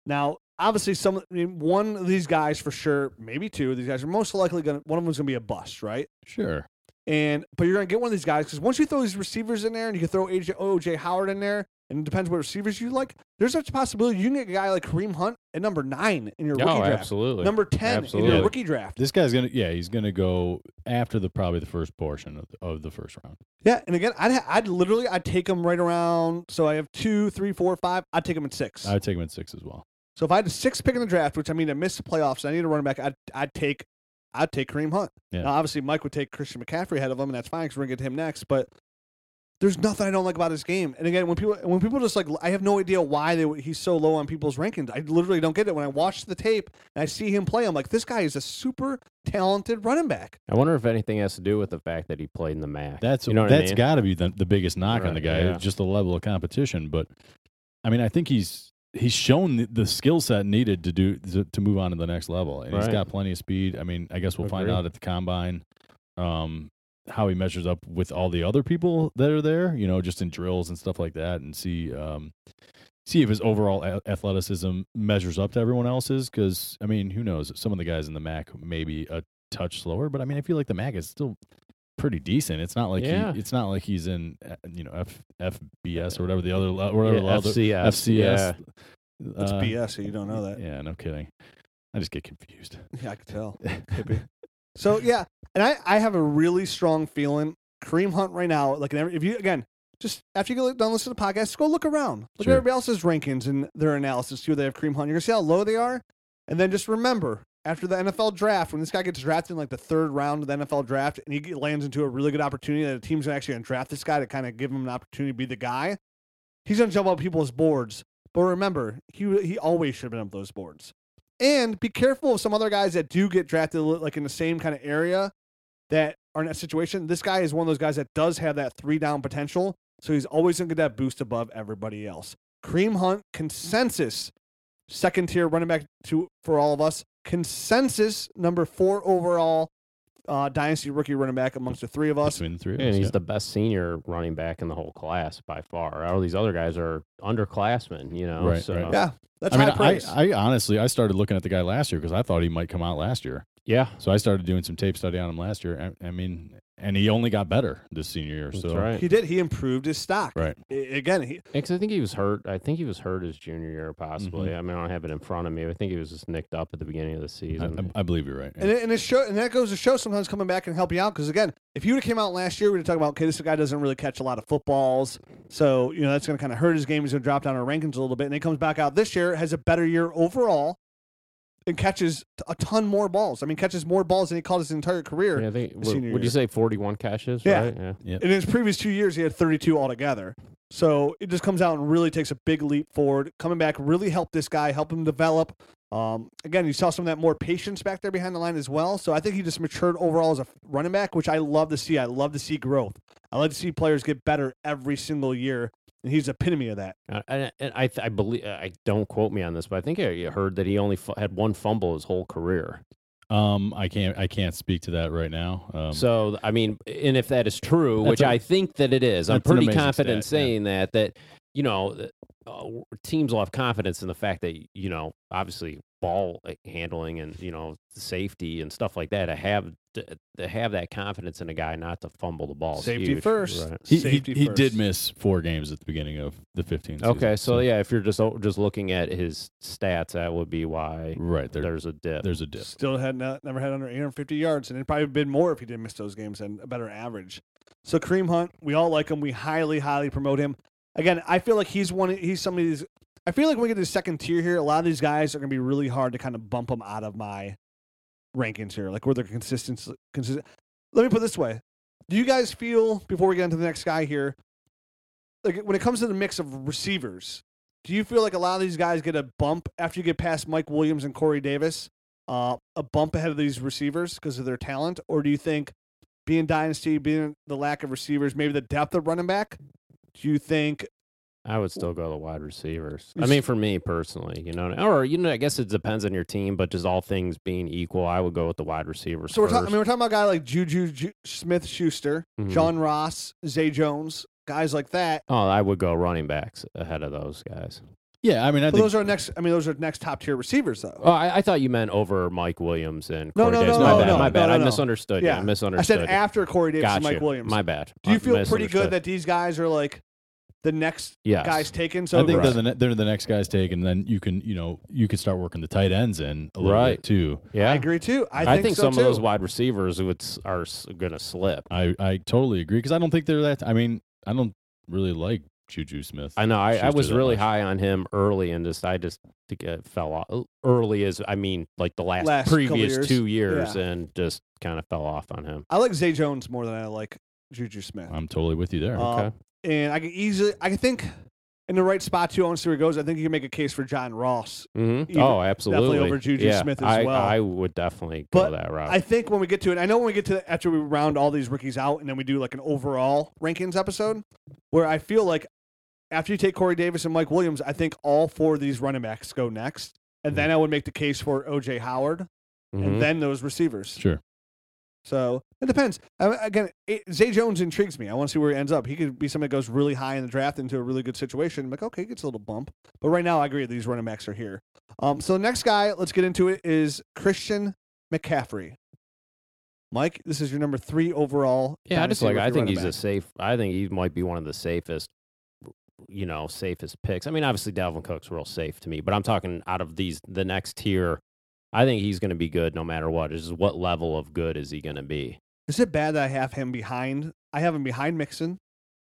now obviously some I mean, one of these guys for sure, maybe two of these guys are most likely going to one of them's going to be a bust, right? Sure. And but you're going to get one of these guys because once you throw these receivers in there and you can throw AJ OJ Howard in there, and it depends what receivers you like. There's such a possibility you can get a guy like Kareem Hunt at number nine in your oh, rookie Oh, draft, absolutely. number ten in your rookie draft. This guy's gonna yeah he's gonna go after the probably the first portion of the, of the first round. Yeah, and again, I'd I'd literally I'd take him right around. So I have two, three, four, five. I'd take him at six. I would take him at six as well. So if I had a six pick in the draft, which I mean I missed the playoffs, and I need a running back. I'd I'd take I'd take Kareem Hunt. Yeah. Now obviously Mike would take Christian McCaffrey ahead of him, and that's fine because we're gonna get to him next. But there's nothing I don't like about his game. And again, when people when people just like I have no idea why they he's so low on people's rankings. I literally don't get it. When I watch the tape and I see him play, I'm like, this guy is a super talented running back. I wonder if anything has to do with the fact that he played in the MAC. That's you know what that's I mean? got to be the, the biggest knock on the guy, yeah. just the level of competition. But I mean, I think he's he's shown the, the skill set needed to do to, to move on to the next level, and he's got plenty of speed. I mean, I guess we'll find out at the combine um, how he measures up with all the other people that are there. You know, just in drills and stuff like that, and see. Um, See if his overall a- athleticism measures up to everyone else's. Because I mean, who knows? Some of the guys in the MAC may be a touch slower, but I mean, I feel like the MAC is still pretty decent. It's not like Yeah. he, it's not like he's in uh, you know F FBS or whatever the other le- whatever Yeah, the other FCS. FCS. yeah. It's uh, BS. So you don't know that. Yeah, no kidding. I just get confused. Yeah, I could tell. So yeah, and I, I have a really strong feeling Kareem Hunt right now. Like every- if you again, just after you go done listen to the podcast, go look around. Look Sure. at everybody else's rankings and their analysis. See where they have Kareem Hunt. You're gonna see how low they are, and then just remember after the NFL draft, when this guy gets drafted in like the third round of the NFL draft, and he lands into a really good opportunity that a team's actually gonna draft this guy to kind of give him an opportunity to be the guy. He's gonna jump up people's boards. But remember, he he always should have been up those boards. And be careful of some other guys that do get drafted like in the same kind of area that are in that situation, this guy is one of those guys that does have that three down potential. So he's always going to get that boost above everybody else. Kareem Hunt consensus second tier running back to for all of us. Consensus number four overall uh, dynasty rookie running back amongst the three of us. between the three of And us. he's yeah. the best senior running back in the whole class by far. All these other guys are underclassmen, you know. Right, so right. Yeah, that's I mean, high. I, I honestly, I started looking at the guy last year because I thought he might come out last year. yeah, So I started doing some tape study on him last year. I, I mean, and he only got better this senior year. that's so right. he did. He improved his stock. right. I- again, he, Because I think he was hurt. I think he was hurt his junior year, possibly. Mhm. I mean, I don't have it in front of me. I think he was just nicked up at the beginning of the season. I, I believe you're right. and it, and it show and that goes to show sometimes coming back and help you out because again, if you would have came out last year, we'd have talked about okay, this guy doesn't really catch a lot of footballs, so you know that's going to kind of hurt his game. He's going to drop down our rankings a little bit, and he comes back out this year, has a better year overall, and catches a ton more balls. I mean, catches more balls than he caught his entire career. yeah, I think. Would, senior would you say forty-one catches? Yeah. Right? Yeah. In his previous two years, he had 32 altogether. So it just comes out and really takes a big leap forward. Coming back really helped this guy, help him develop. Um, again, you saw some of that more patience back there behind the line as well. So I think he just matured overall as a running back, which I love to see. I love to see growth. I love to see players get better every single year, and he's the epitome of that. Uh, And, and I, I believe. I don't quote me on this, but I think I heard that he only fu- had one fumble his whole career. Um, I can't, I can't speak to that right now. Um, So I mean, and if that is true, which a- I think that it is, I'm pretty confident stat, yeah. saying that. That you know, uh, teams will have confidence in the fact that you know, obviously, ball handling and you know, safety and stuff like that. To have to, to have that confidence in a guy not to fumble the ball. Safety huge, first. right? he, he, safety he did miss four games at the beginning of the 15. Okay, season, so yeah, if you're just just looking at his stats, that would be why right there, there's a dip. there's a dip. Still had not, never had under 850 yards, and it'd probably been more if he didn't miss those games and a better average. So Kareem Hunt, we all like him. We highly, highly promote him. Again, I feel like he's one. He's some of these. I feel like when we get to the second tier here, a lot of these guys are going to be really hard to kind of bump them out of my rankings here, like where they're consistent. consistent. Let me put this way: Do you guys feel before we get into the next guy here, like when it comes to the mix of receivers, do you feel like a lot of these guys get a bump after you get past Mike Williams and Corey Davis? uh, a bump ahead of these receivers because of their talent, or do you think being dynasty, being the lack of receivers, maybe the depth of running back? Do you think? I would still go the wide receivers. I mean, for me personally, you know, or you know, I guess it depends on your team, but just all things being equal, I would go with the wide receivers. So we're talking. I first. mean, we're talking about a guy like Juju Ju- Smith Schuster, Mhm. John Ross, Zay Jones, guys like that. oh, I would go running backs ahead of those guys. Yeah, I mean, I think those are next. I mean, those are next top tier receivers, though. Oh, I, I thought you meant over Mike Williams and No, Corey no, Davis. no, my no, bad, no, my bad. no, I misunderstood. Yeah. I I misunderstood. I said after Corey Davis Got and Mike. Williams. My bad. do you feel pretty good that these guys are like the next yes. guys taken? So I think Right. they're, the ne- they're the next guy's take, and then you can, you know, you can start working the tight ends in a little Right. bit too. Yeah, I agree too. I I think, think so some too. of those wide receivers would are going to slip. I, I totally agree because I don't think they're that. I mean, I don't really like Juju Smith. I know. I, I was really much. high on him early, and just I just think it fell off early. As I mean, like the last, Last previous years. two years, Yeah. and just kind of fell off on him. I like Zay Jones more than I like Juju Smith. I'm totally with you there. Uh, Okay. and I can easily, I can think in the right spot too. I want to see where it goes. I think you can make a case for John Ross. hmm even- Oh, absolutely. Definitely over Juju yeah, Smith as I, well. I would definitely But go that route. I think when we get to it, I know when we get to after we round all these rookies out, and then we do like an overall rankings episode, where I feel like after you take Corey Davis and Mike Williams, I think all four of these running backs go next, and then I would make the case for OJ Howard, Mhm. and then those receivers. Sure. So it depends. I, again, it, Zay Jones intrigues me. I want to see where he ends up. He could be somebody that goes really high in the draft into a really good situation. I'm like, okay, he gets a little bump. But right now, I agree. That these running backs are here. Um, so the next guy, let's get into it, is Christian McCaffrey. Mike, this is your number three overall. Yeah, I just like. I think he's a safe. I think he might be one of the safest. You know, safest picks. I mean, obviously Dalvin Cook's real safe to me, but I'm talking out of these the next tier. I think he's going to be good no matter what. Is what level of good is he going to be? Is it bad that I have him behind? I have him behind Mixon.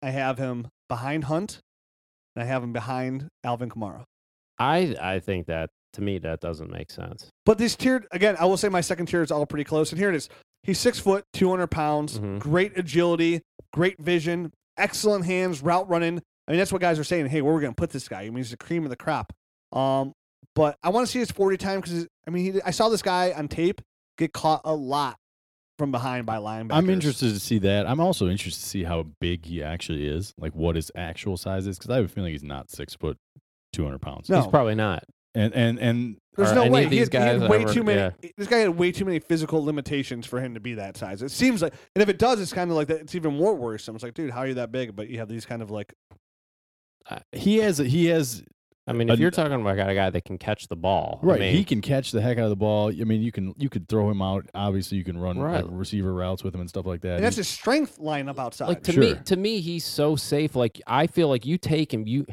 I have him behind Hunt. And I have him behind Alvin Kamara. I I think that to me that doesn't make sense. But these tier, again, I will say my second tier is all pretty close. And here it is. He's six foot, two hundred pounds, Mhm. great agility, great vision, excellent hands, route running. I mean, that's what guys are saying. Hey, where are we gonna put this guy? I mean, he's the cream of the crop. Um, but I want to see his forty time because I mean, he, I saw this guy on tape get caught a lot from behind by linebackers. I'm interested to see that. I'm also interested to see how big he actually is, like what his actual size is, because I have a feeling he's not six foot, two hundred pounds. No. He's probably not. And and and There's no way of he these had, he had guys way ever- too many. yeah. This guy had way too many physical limitations for him to be that size. It seems like, and if it does, it's kind of like that. It's even more worrisome. It's like, dude, how are you that big? But you have these kind of like, he has he has I mean, if An- you're talking about a guy that can catch the ball, I right. mean, he can catch the heck out of the ball. I mean, you can you could throw him out. Obviously, you can run Right. like, receiver routes with him and stuff like that. and that's He- his strength line up outside. like to me to me he's so safe like i feel like you take him you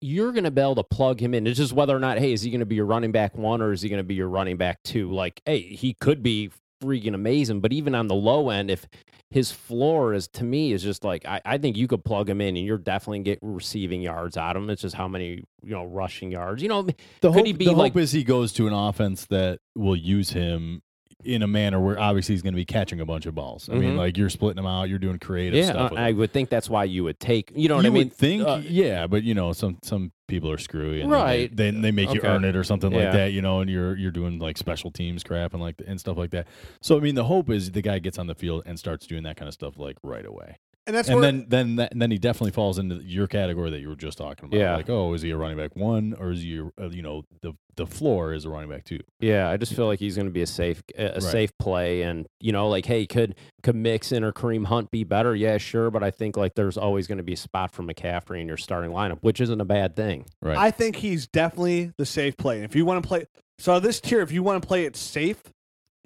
you're going to be able to plug him in it's just whether or not hey is he going to be your running back one or is he going to be your running back two like hey he could be freaking amazing but even on the low end if his floor is to me is just like I, I think you could plug him in and you're definitely get receiving yards out of him. It's just how many you know rushing yards. You know the could hope, he be the like- hope is he goes to an offense that will use him in a manner where obviously he's going to be catching a bunch of balls. I mean, Mhm. like you're splitting them out, you're doing creative yeah stuff. with I, I would think that's why you would take you know what you i mean would think, Uh, yeah, but you know, some some people are screwy, and Right. They they, they make you earn it or something Yeah. like that, you know, and you're you're doing like special teams crap and like and stuff like that. So I mean, the hope is the guy gets on the field and starts doing that kind of stuff like right away, and that's and where then then that, and then he definitely falls into your category that you were just talking about. Yeah. like oh, is he a running back one or is he, uh, you know, the the floor is a running back two. Yeah, I just feel like he's going to be a safe a, a Right. safe play, and you know, like, hey, could could Mixon or Kareem Hunt be better? Yeah, sure, but I think like there's always going to be a spot for McCaffrey in your starting lineup, which isn't a bad thing. Right. I think he's definitely the safe play. And if you want to play, so this tier, if you want to play it safe,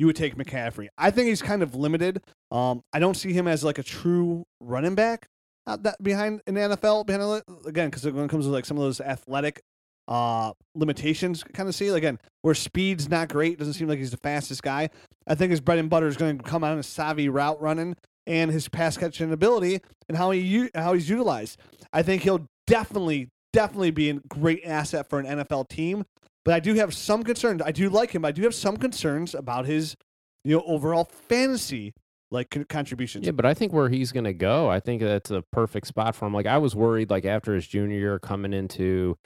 you would take McCaffrey. I think he's kind of limited. Um, I don't see him as like a true running back out that behind in the NFL. Behind again, because when it comes to like some of those athletic uh limitations, kind of see again where speed's not great. Doesn't seem like he's the fastest guy. I think his bread and butter is going to come out a savvy route running and his pass catching ability and how he how he's utilized. I think he'll definitely definitely be a great asset for an NFL team. But I do have some concerns. I do like him. I do have some concerns about his you know overall fantasy like con- contributions. Yeah, but I think where he's going to go, I think that's a perfect spot for him. Like I was worried, like after his junior year coming into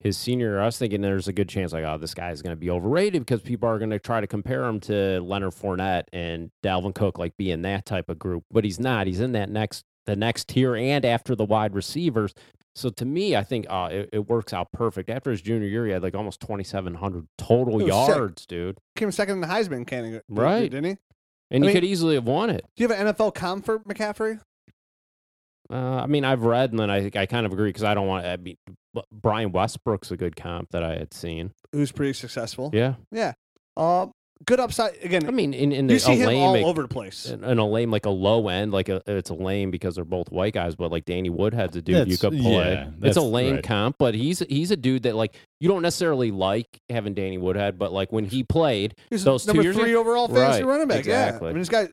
his senior year, I was thinking there's a good chance, like, oh, this guy's going to be overrated because people are going to try to compare him to Leonard Fournette and Dalvin Cook, like being that type of group. But he's not. He's in that next the next tier and after the wide receivers. So to me, I think uh, it, it works out perfect. After his junior year, he had like almost 2,700 total It was sick. yards, dude. Came second in the Heisman candidate, Right. Didn't he? And I he mean- could easily have won it. Do you have an NFL comp for McCaffrey? Uh, I mean, I've read, and then I think I kind of agree because I don't want. I mean, Brian Westbrook's a good comp that I had seen. Who's pretty successful? Yeah, yeah, Uh, good upside. Again, I mean, in in you a see him lame, all like- over the place. in, in a lame like a low end, like a, it's a lame because they're both white guys, but like Danny Woodhead's a dude you That's- could play. yeah, it's a lame right. comp, but he's he's a dude that like you don't necessarily like having Danny Woodhead, but like when he played, He's those two number years three overall fantasy Right, running back. Yeah, exactly. I mean, this guy.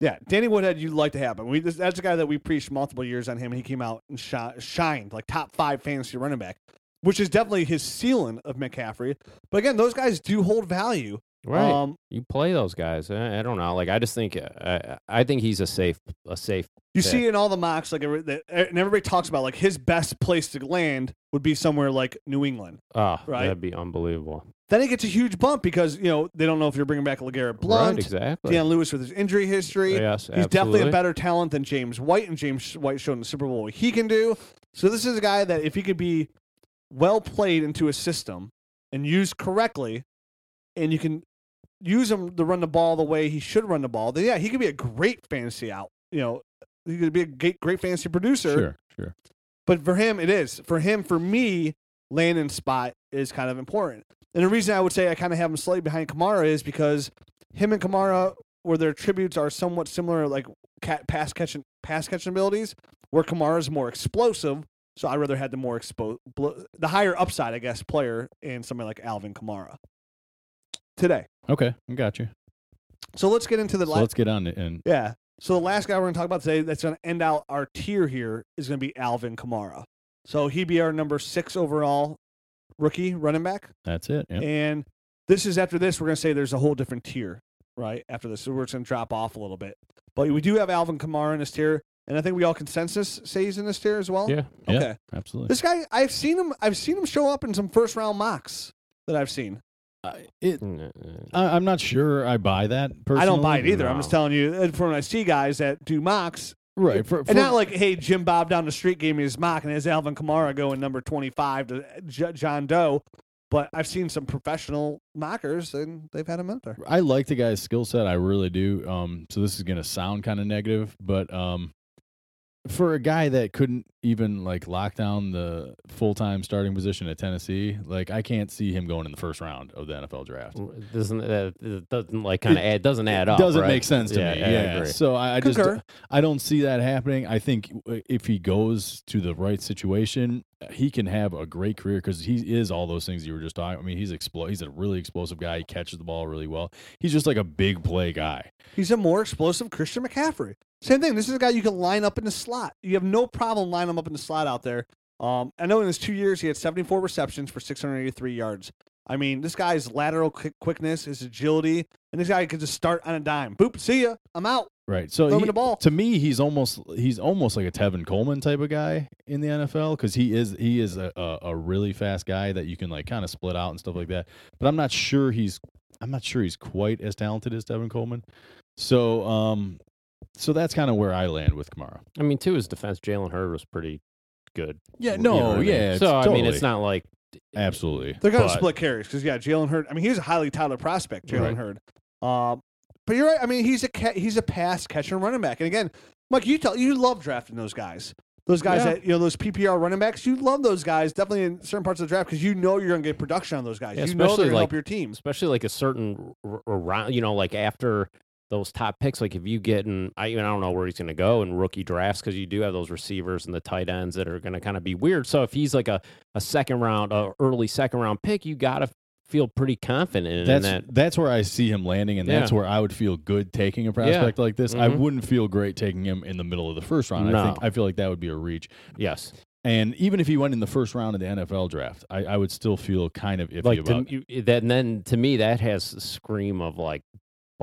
Yeah, Danny Woodhead, you'd like to have him. We this, that's a guy that we preached multiple years on him, and he came out and shi- shined like top five fantasy running back, which is definitely his ceiling of McCaffrey. But again, those guys do hold value. Right? Um, you play those guys. I, I don't know. Like I just think uh, I, I think he's a safe a safe. you Yeah. see in all the mocks, like every- that- and everybody talks about like his best place to land would be somewhere like New England. Oh, Right. that'd be unbelievable. Then he gets a huge bump because you know they don't know if you're bringing back LeGarrette Blount, right? Exactly. Dion Lewis with his injury history. Yes, He's definitely a better talent than James White, and James White showed in the Super Bowl what he can do. So this is a guy that if he could be well played into a system and used correctly, and you can use him to run the ball the way he should run the ball, then yeah, he could be a great fantasy out. You know, he could be a great, great fantasy producer. Sure, sure. But for him, it is. For him, for me, landing spot is kind of important. And the reason I would say I kind of have him slightly behind Kamara is because him and Kamara, where their attributes are somewhat similar, like cat, pass catching pass catching abilities, where Kamara is more explosive. So I'd rather have the more expo- the higher upside, I guess, player in somebody like Alvin Kamara today. Okay, I got you. So let's get into the So last. let's get on it. And Yeah. So the last guy we're going to talk about today that's going to end out our tier here is going to be Alvin Kamara. So he'd be our number six overall rookie running back. that's it. Yep. And this is after this, we're going to say there's a whole different tier, right? After this. So we're just going to drop off a little bit. But we do have Alvin Kamara in this tier. And I think we all consensus say he's in this tier as well. Yeah. Yeah. Okay. Absolutely. This guy, I've seen him. I've seen him show up in some first round mocks that I've seen. I- it, Mm, I, I'm not sure I buy that. Personally. I don't buy it either. I'm just telling you uh, from when I see guys that do mocks. Right. For, for, And not like, hey, Jim Bob down the street gave me his mock, and has Alvin Kamara going number 25 to J- John Doe. But I've seen some professional mockers, and they've had him out there. I like the guy's skill set. I really do. Um, so this is gonna sound kind of negative, but um, for a guy that couldn't even like lock down the full time starting position at Tennessee, like I can't see him going in the first round of the NFL draft. doesn't that it doesn't like kind of add doesn't add up. doesn't right? make sense to yeah, me. I Yeah. agree. So I, I just I don't see that happening. I think uh, if he goes to the right situation, he can have a great career because he is all those things you were just talking. I mean, he's explo- He's a really explosive guy. He catches the ball really well. He's just like a big play guy. He's a more explosive Christian McCaffrey. Same thing. This is a guy you can line up in the slot. You have no problem lining him up in the slot out there. Um, I know in his two years he had 74 receptions for 683 yards. I mean, this guy's lateral quick- quickness, his agility, and this guy could just start on a dime. Boop, see ya. I'm out. Right. So he- the ball. to me, he's almost he's almost like a Tevin Coleman type of guy in the NFL because he is he is a, a, a really fast guy that you can like kind of split out and stuff like that. But I'm not sure he's I'm not sure he's quite as talented as Tevin Coleman. So um so that's kind of where I land with Kamara. I mean, to his defense, Jalen Hurd was pretty good. Yeah. You know No. I mean? yeah. So I mean, it's not like absolutely. They're going to But- split carries because, yeah, Jalen Hurd. I mean, he's a highly touted prospect, Jalen Right. Hurd. Um, but you're right. I mean, he's a ca- he's a pass catcher and running back. And again, Mike, you tell you love drafting those guys. Those guys Yeah. that you know, those PPR running backs. You love those guys definitely in certain parts of the draft because you know you're going to get production on those guys. Yeah, you know they're especially going to help like- your team. especially like a certain r- r- round, you know, like after those top picks, like if you get in, I, even I don't know where he's going to go in rookie drafts because you do have those receivers and the tight ends that are going to kind of be weird. So if he's like a, a second round, a early second round pick, you got to feel pretty confident in That's that. that's where I see him landing, and that's where I would feel good taking a prospect like this. I Mhm. wouldn't feel great taking him in the middle of the first round. I think I feel like that would be a reach. Yes, And even if he went in the first round of the NFL draft, I, I would still feel kind of iffy like to, about. you, that. And then to me, that has a scream of like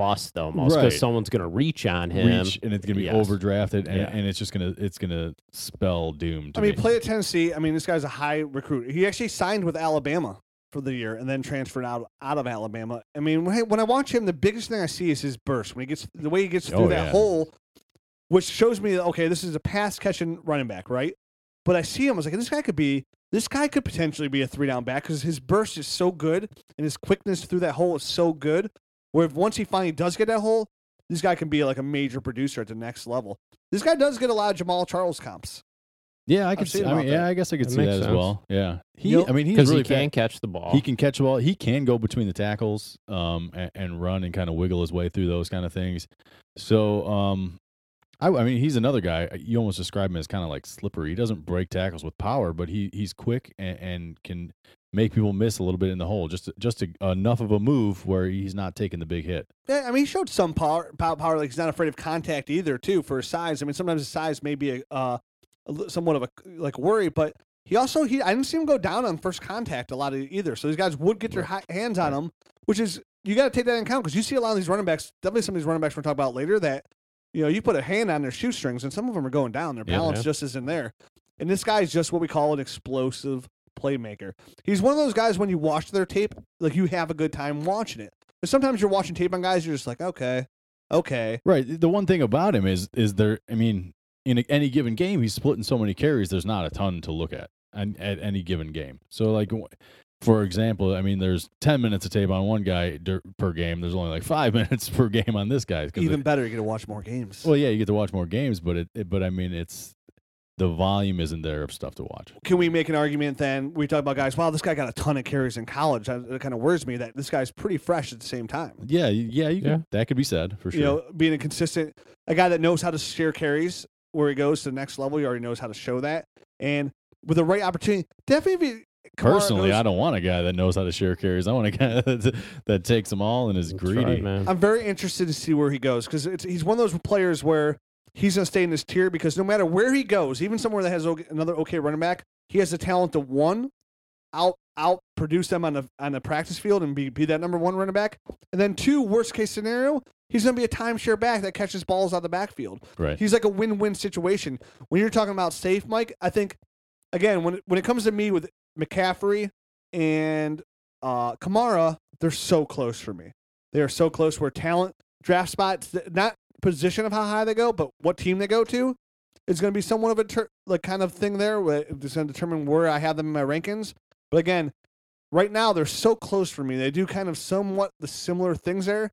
bust almost because Right. someone's going to reach on him. reach and it's gonna be Yes. overdrafted and, Yeah. and it's just gonna it's gonna spell doom. To I mean, me. play at Tennessee. I mean, this guy's a high recruit. He actually signed with Alabama for the year and then transferred out out of Alabama. I mean, when I, when I watch him, the biggest thing I see is his burst when he gets the way he gets through Oh, that yeah. hole, which shows me that okay, this is a pass catching running back, right? But I see him. I was like, this guy could be. This guy could potentially be a three down back because his burst is so good and his quickness through that hole is so good. Where if once he finally does get that hole, this guy can be like a major producer at the next level. This guy does get a lot of Jamaal Charles comps. yeah, I could seen see. I mean, yeah. I guess I could That see that makes as well. Yeah, he. You know, I mean, he's really he can fast. catch the ball. He can catch the ball. He can go between the tackles, um, and, and run and kind of wiggle his way through those kind of things. So, um, I, I mean, he's another guy. You almost describe him as kind of like slippery. He doesn't break tackles with power, but he he's quick and, and can make people miss a little bit in the hole. Just just a, enough of a move where he's not taking the big hit. Yeah, I mean, he showed some power, power, power. Like he's not afraid of contact either, too, for his size. I mean, sometimes his size may be a, uh, a somewhat of a like worry, but he also he I didn't see him go down on first contact a lot of either. So these guys would get their hands on him, which is you got to take that in account because you see a lot of these running backs. Definitely some of these running backs we're talking about later that you know you put a hand on their shoestrings and some of them are going down. Their balance Yeah. just isn't there. And this guy's just what we call an explosive playmaker. He's one of those guys when you watch their tape, like you have a good time watching it. But sometimes you're watching tape on guys, you're just like, okay, okay. Right. The one thing about him is is there. I mean, in any given game, he's splitting so many carries. There's not a ton to look at and, at any given game. So, like, for example, I mean, there's 10 minutes of tape on one guy dur- per game. There's only like five minutes per game on this guy. 'cause Even it- better, you get to watch more games. well, yeah, you get to watch more games, but it, it. But I mean, it's the volume isn't there of stuff to watch. Can we make an argument then? We talk about guys. Wow, this guy got a ton of carries in college. That, that kind of worries me that this guy's pretty fresh at the same time. Yeah, yeah, you Yeah. Could, that could be said for sure. You know, being a consistent, a guy that knows how to share carries where he goes to the next level. He already knows how to show that, and with the right opportunity, definitely. If he, Kamara Personally, knows- I don't want a guy that knows how to share carries. I want a guy that, that takes them all and is That's greedy. right, man. I'm very interested to see where he goes because he's one of those players where he's going to stay in this tier because no matter where he goes, even somewhere that has another okay running back, he has the talent to one out out produce them on the on the practice field and be, be that number one running back, and then two worst case scenario, he's going to be a timeshare back that catches balls out the backfield. Right. He's like a win win situation. When you're talking about safe, Mike, I think again when when it comes to me with McCaffrey and uh, Kamara, they're so close for me. They are so close where talent draft spots, not position of how high they go, but what team they go to, is going to be somewhat of a ter- like kind of thing there. It's going to determine where I have them in my rankings. But again, right now they're so close for me. They do kind of somewhat the similar things there.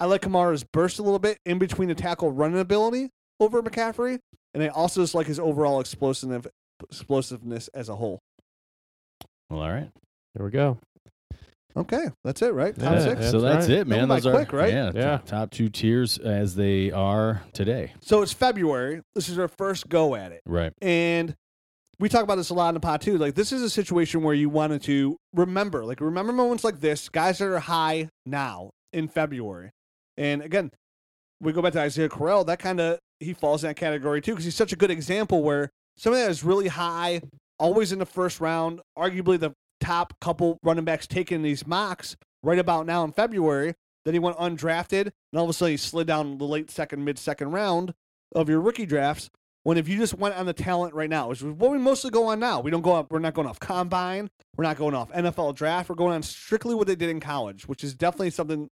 I like Kamara's burst a little bit in between the tackle running ability over McCaffrey, and I also just like his overall explosive explosiveness as a whole. Well, all right. There we go. Okay, that's it, right? Top Yeah, six. That's so that's right. it, man. Going by Those are quick, right? Yeah, Yeah. t- Top two tiers as they are today. So it's February. This is our first go at it. Right. And we talk about this a lot in the pod too. Like this is a situation where you wanted to remember, like remember moments like this, guys that are high now in February. And again, we go back to Isaiah Crowell. That kind of he falls in that category too because he's such a good example where somebody that is really high, always in the first round, arguably the top couple running backs taking these mocks right about now in February. Then he went undrafted, and all of a sudden he slid down the late second, mid second round of your rookie drafts. When if you just went on the talent right now, which is what we mostly go on now, we don't go up. We're not going off combine. We're not going off NFL draft. We're going on strictly what they did in college, which is definitely something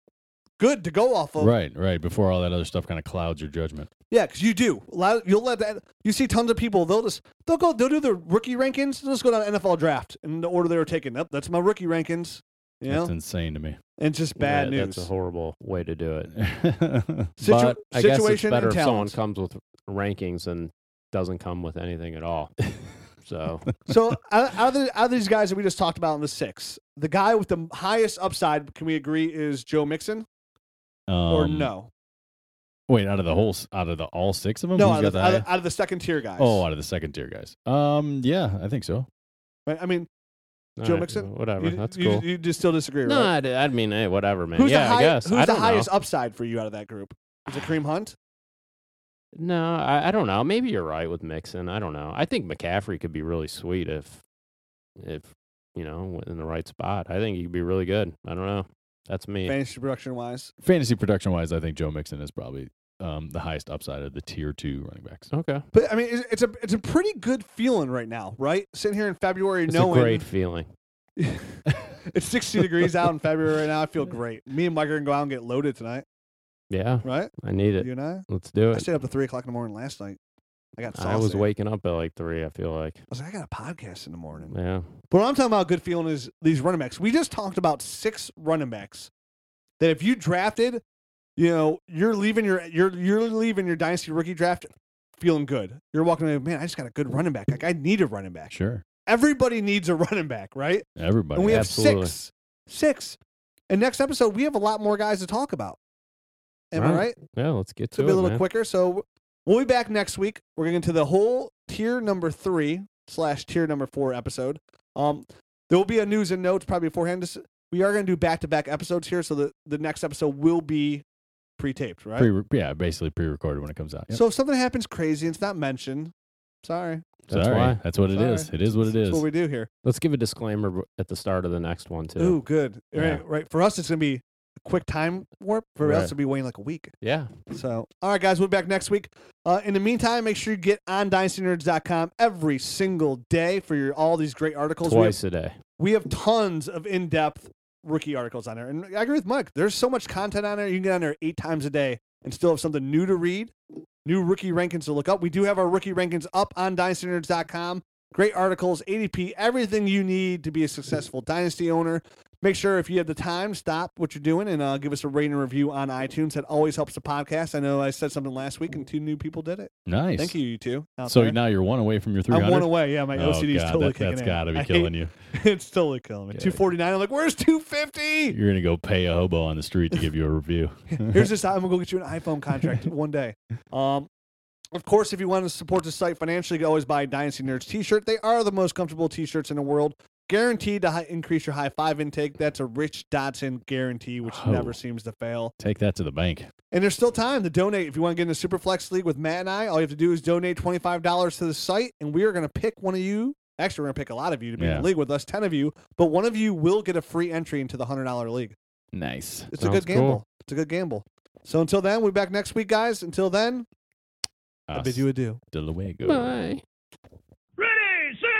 good to go off of. Right, right. Before all that other stuff kind of clouds your judgment. Yeah, because you do. A lot you'll let that. You see tons of people. They'll just they'll go. They'll do their rookie rankings. They'll just go down NFL draft in the order they were taken. Up. That's my rookie rankings. You know, That's insane to me. and it's just bad Yeah, news. That's a horrible way to do it. Situ- but I guess it's situation better and if someone comes with rankings and doesn't come with anything at all. So so out, out, of the, out of these guys that we just talked about in the six, the guy with the highest upside, can we agree, is Joe Mixon or Um, no? Wait, out of the whole, out of the all six of them, No, out of, the out, of, out of the second tier guys. Oh, out of the second tier guys. Um, yeah, I think so. I mean, all Joe right, Mixon? whatever. you, That's you, cool. you just still disagree, no, right? I, I mean, hey, whatever, man. Who's yeah, the, I guess. who's I the highest know. upside for you out of that group? Is it Kareem Hunt? No, I, I don't know. Maybe you're right with Mixon. I don't know. I think McCaffrey could be really sweet if, if you know, in the right spot. I think he could be really good. I don't know. That's me. Fantasy production wise. Fantasy production wise, I think Joe Mixon is probably um, the highest upside of the tier two running backs. Okay, But I mean, it's, it's a it's a pretty good feeling right now, right? Sitting here in February, it's knowing a great feeling. it's 60 degrees out in February right now. I feel great. Me and Mike are gonna go out and get loaded tonight, Yeah, right? I need it. You and I. Let's do it. I it. stayed up to three o'clock in the morning last night. I got. I was waking up at like three. I feel like. I was like, I got a podcast in the morning. Yeah. But what I'm talking about good feeling is these running backs. We just talked about six running backs that if you drafted, you know, you're leaving your you're you're leaving your dynasty rookie draft feeling good. You're walking away, man, I just got a good running back. Like I need a running back. Sure, Everybody needs a running back, right? everybody. and we have absolutely. six. Six. And next episode, we have a lot more guys to talk about. Am I Right. right? Yeah. Let's get to gonna be a little man. quicker. So we'll be back next week. We're going to the whole tier number three slash tier number four episode. Um, there will be a news and notes probably beforehand. This- We are going to do back to back episodes here, so the the next episode will be pre taped, right? Pre, yeah, basically pre-recorded when it comes out. Yep. So if something happens crazy and it's not mentioned, sorry. That's Sorry, why. that's what it is. Sorry. It is what it is. That's what we do here. Let's give a disclaimer at the start of the next one too. Ooh, good. Yeah. Right, right. For us, it's going to be a quick time warp. For Right. us, it'll be waiting like a week. Yeah. So, all right, guys, we'll be back next week. Uh, in the meantime, make sure you get on dynastynerds.com every single day for your all these great articles. We have, Twice a day. we have tons of in depth rookie articles on there. And I agree with Mike. There's so much content on there. You can get on there eight times a day and still have something new to read, new rookie rankings to look up. We do have our rookie rankings up on dynastynerds.com. Great articles, ADP, everything you need to be a successful dynasty owner. Make sure if you have the time, stop what you're doing and uh, give us a rating and review on iTunes. That always helps the podcast. I know I said something last week and two new people did it. nice. Thank you, you two. So there. now you're one away from your 300. I'm one away. Yeah, my Oh, OCD is totally that, kicking That's got to be killing you. it's totally killing me. Yeah. 249. I'm like, where's 250? You're gonna go pay a hobo on the street to give you a review. Here's this. I'm gonna go get you an iPhone contract one day. Um, of course, if you want to support the site financially, you can always buy a Dynasty Nerds T-shirt. They are the most comfortable T-shirts in the world. Guaranteed to hi- increase your high five intake. That's a Rich Dotson guarantee, which Oh. never seems to fail. Take that to the bank. And there's still time to donate. If you want to get in the Superflex League with Matt and I, all you have to do is donate $25 to the site, and we are going to pick one of you. Actually, we're going to pick a lot of you to be in the league with us, 10 of you, but one of you will get a free entry into the $100 league. Nice. It's a good gamble. cool. It's a good gamble. So until then, we'll be back next week, guys. Until then, I bid you adieu. Hasta luego. Bye. Ready, set, put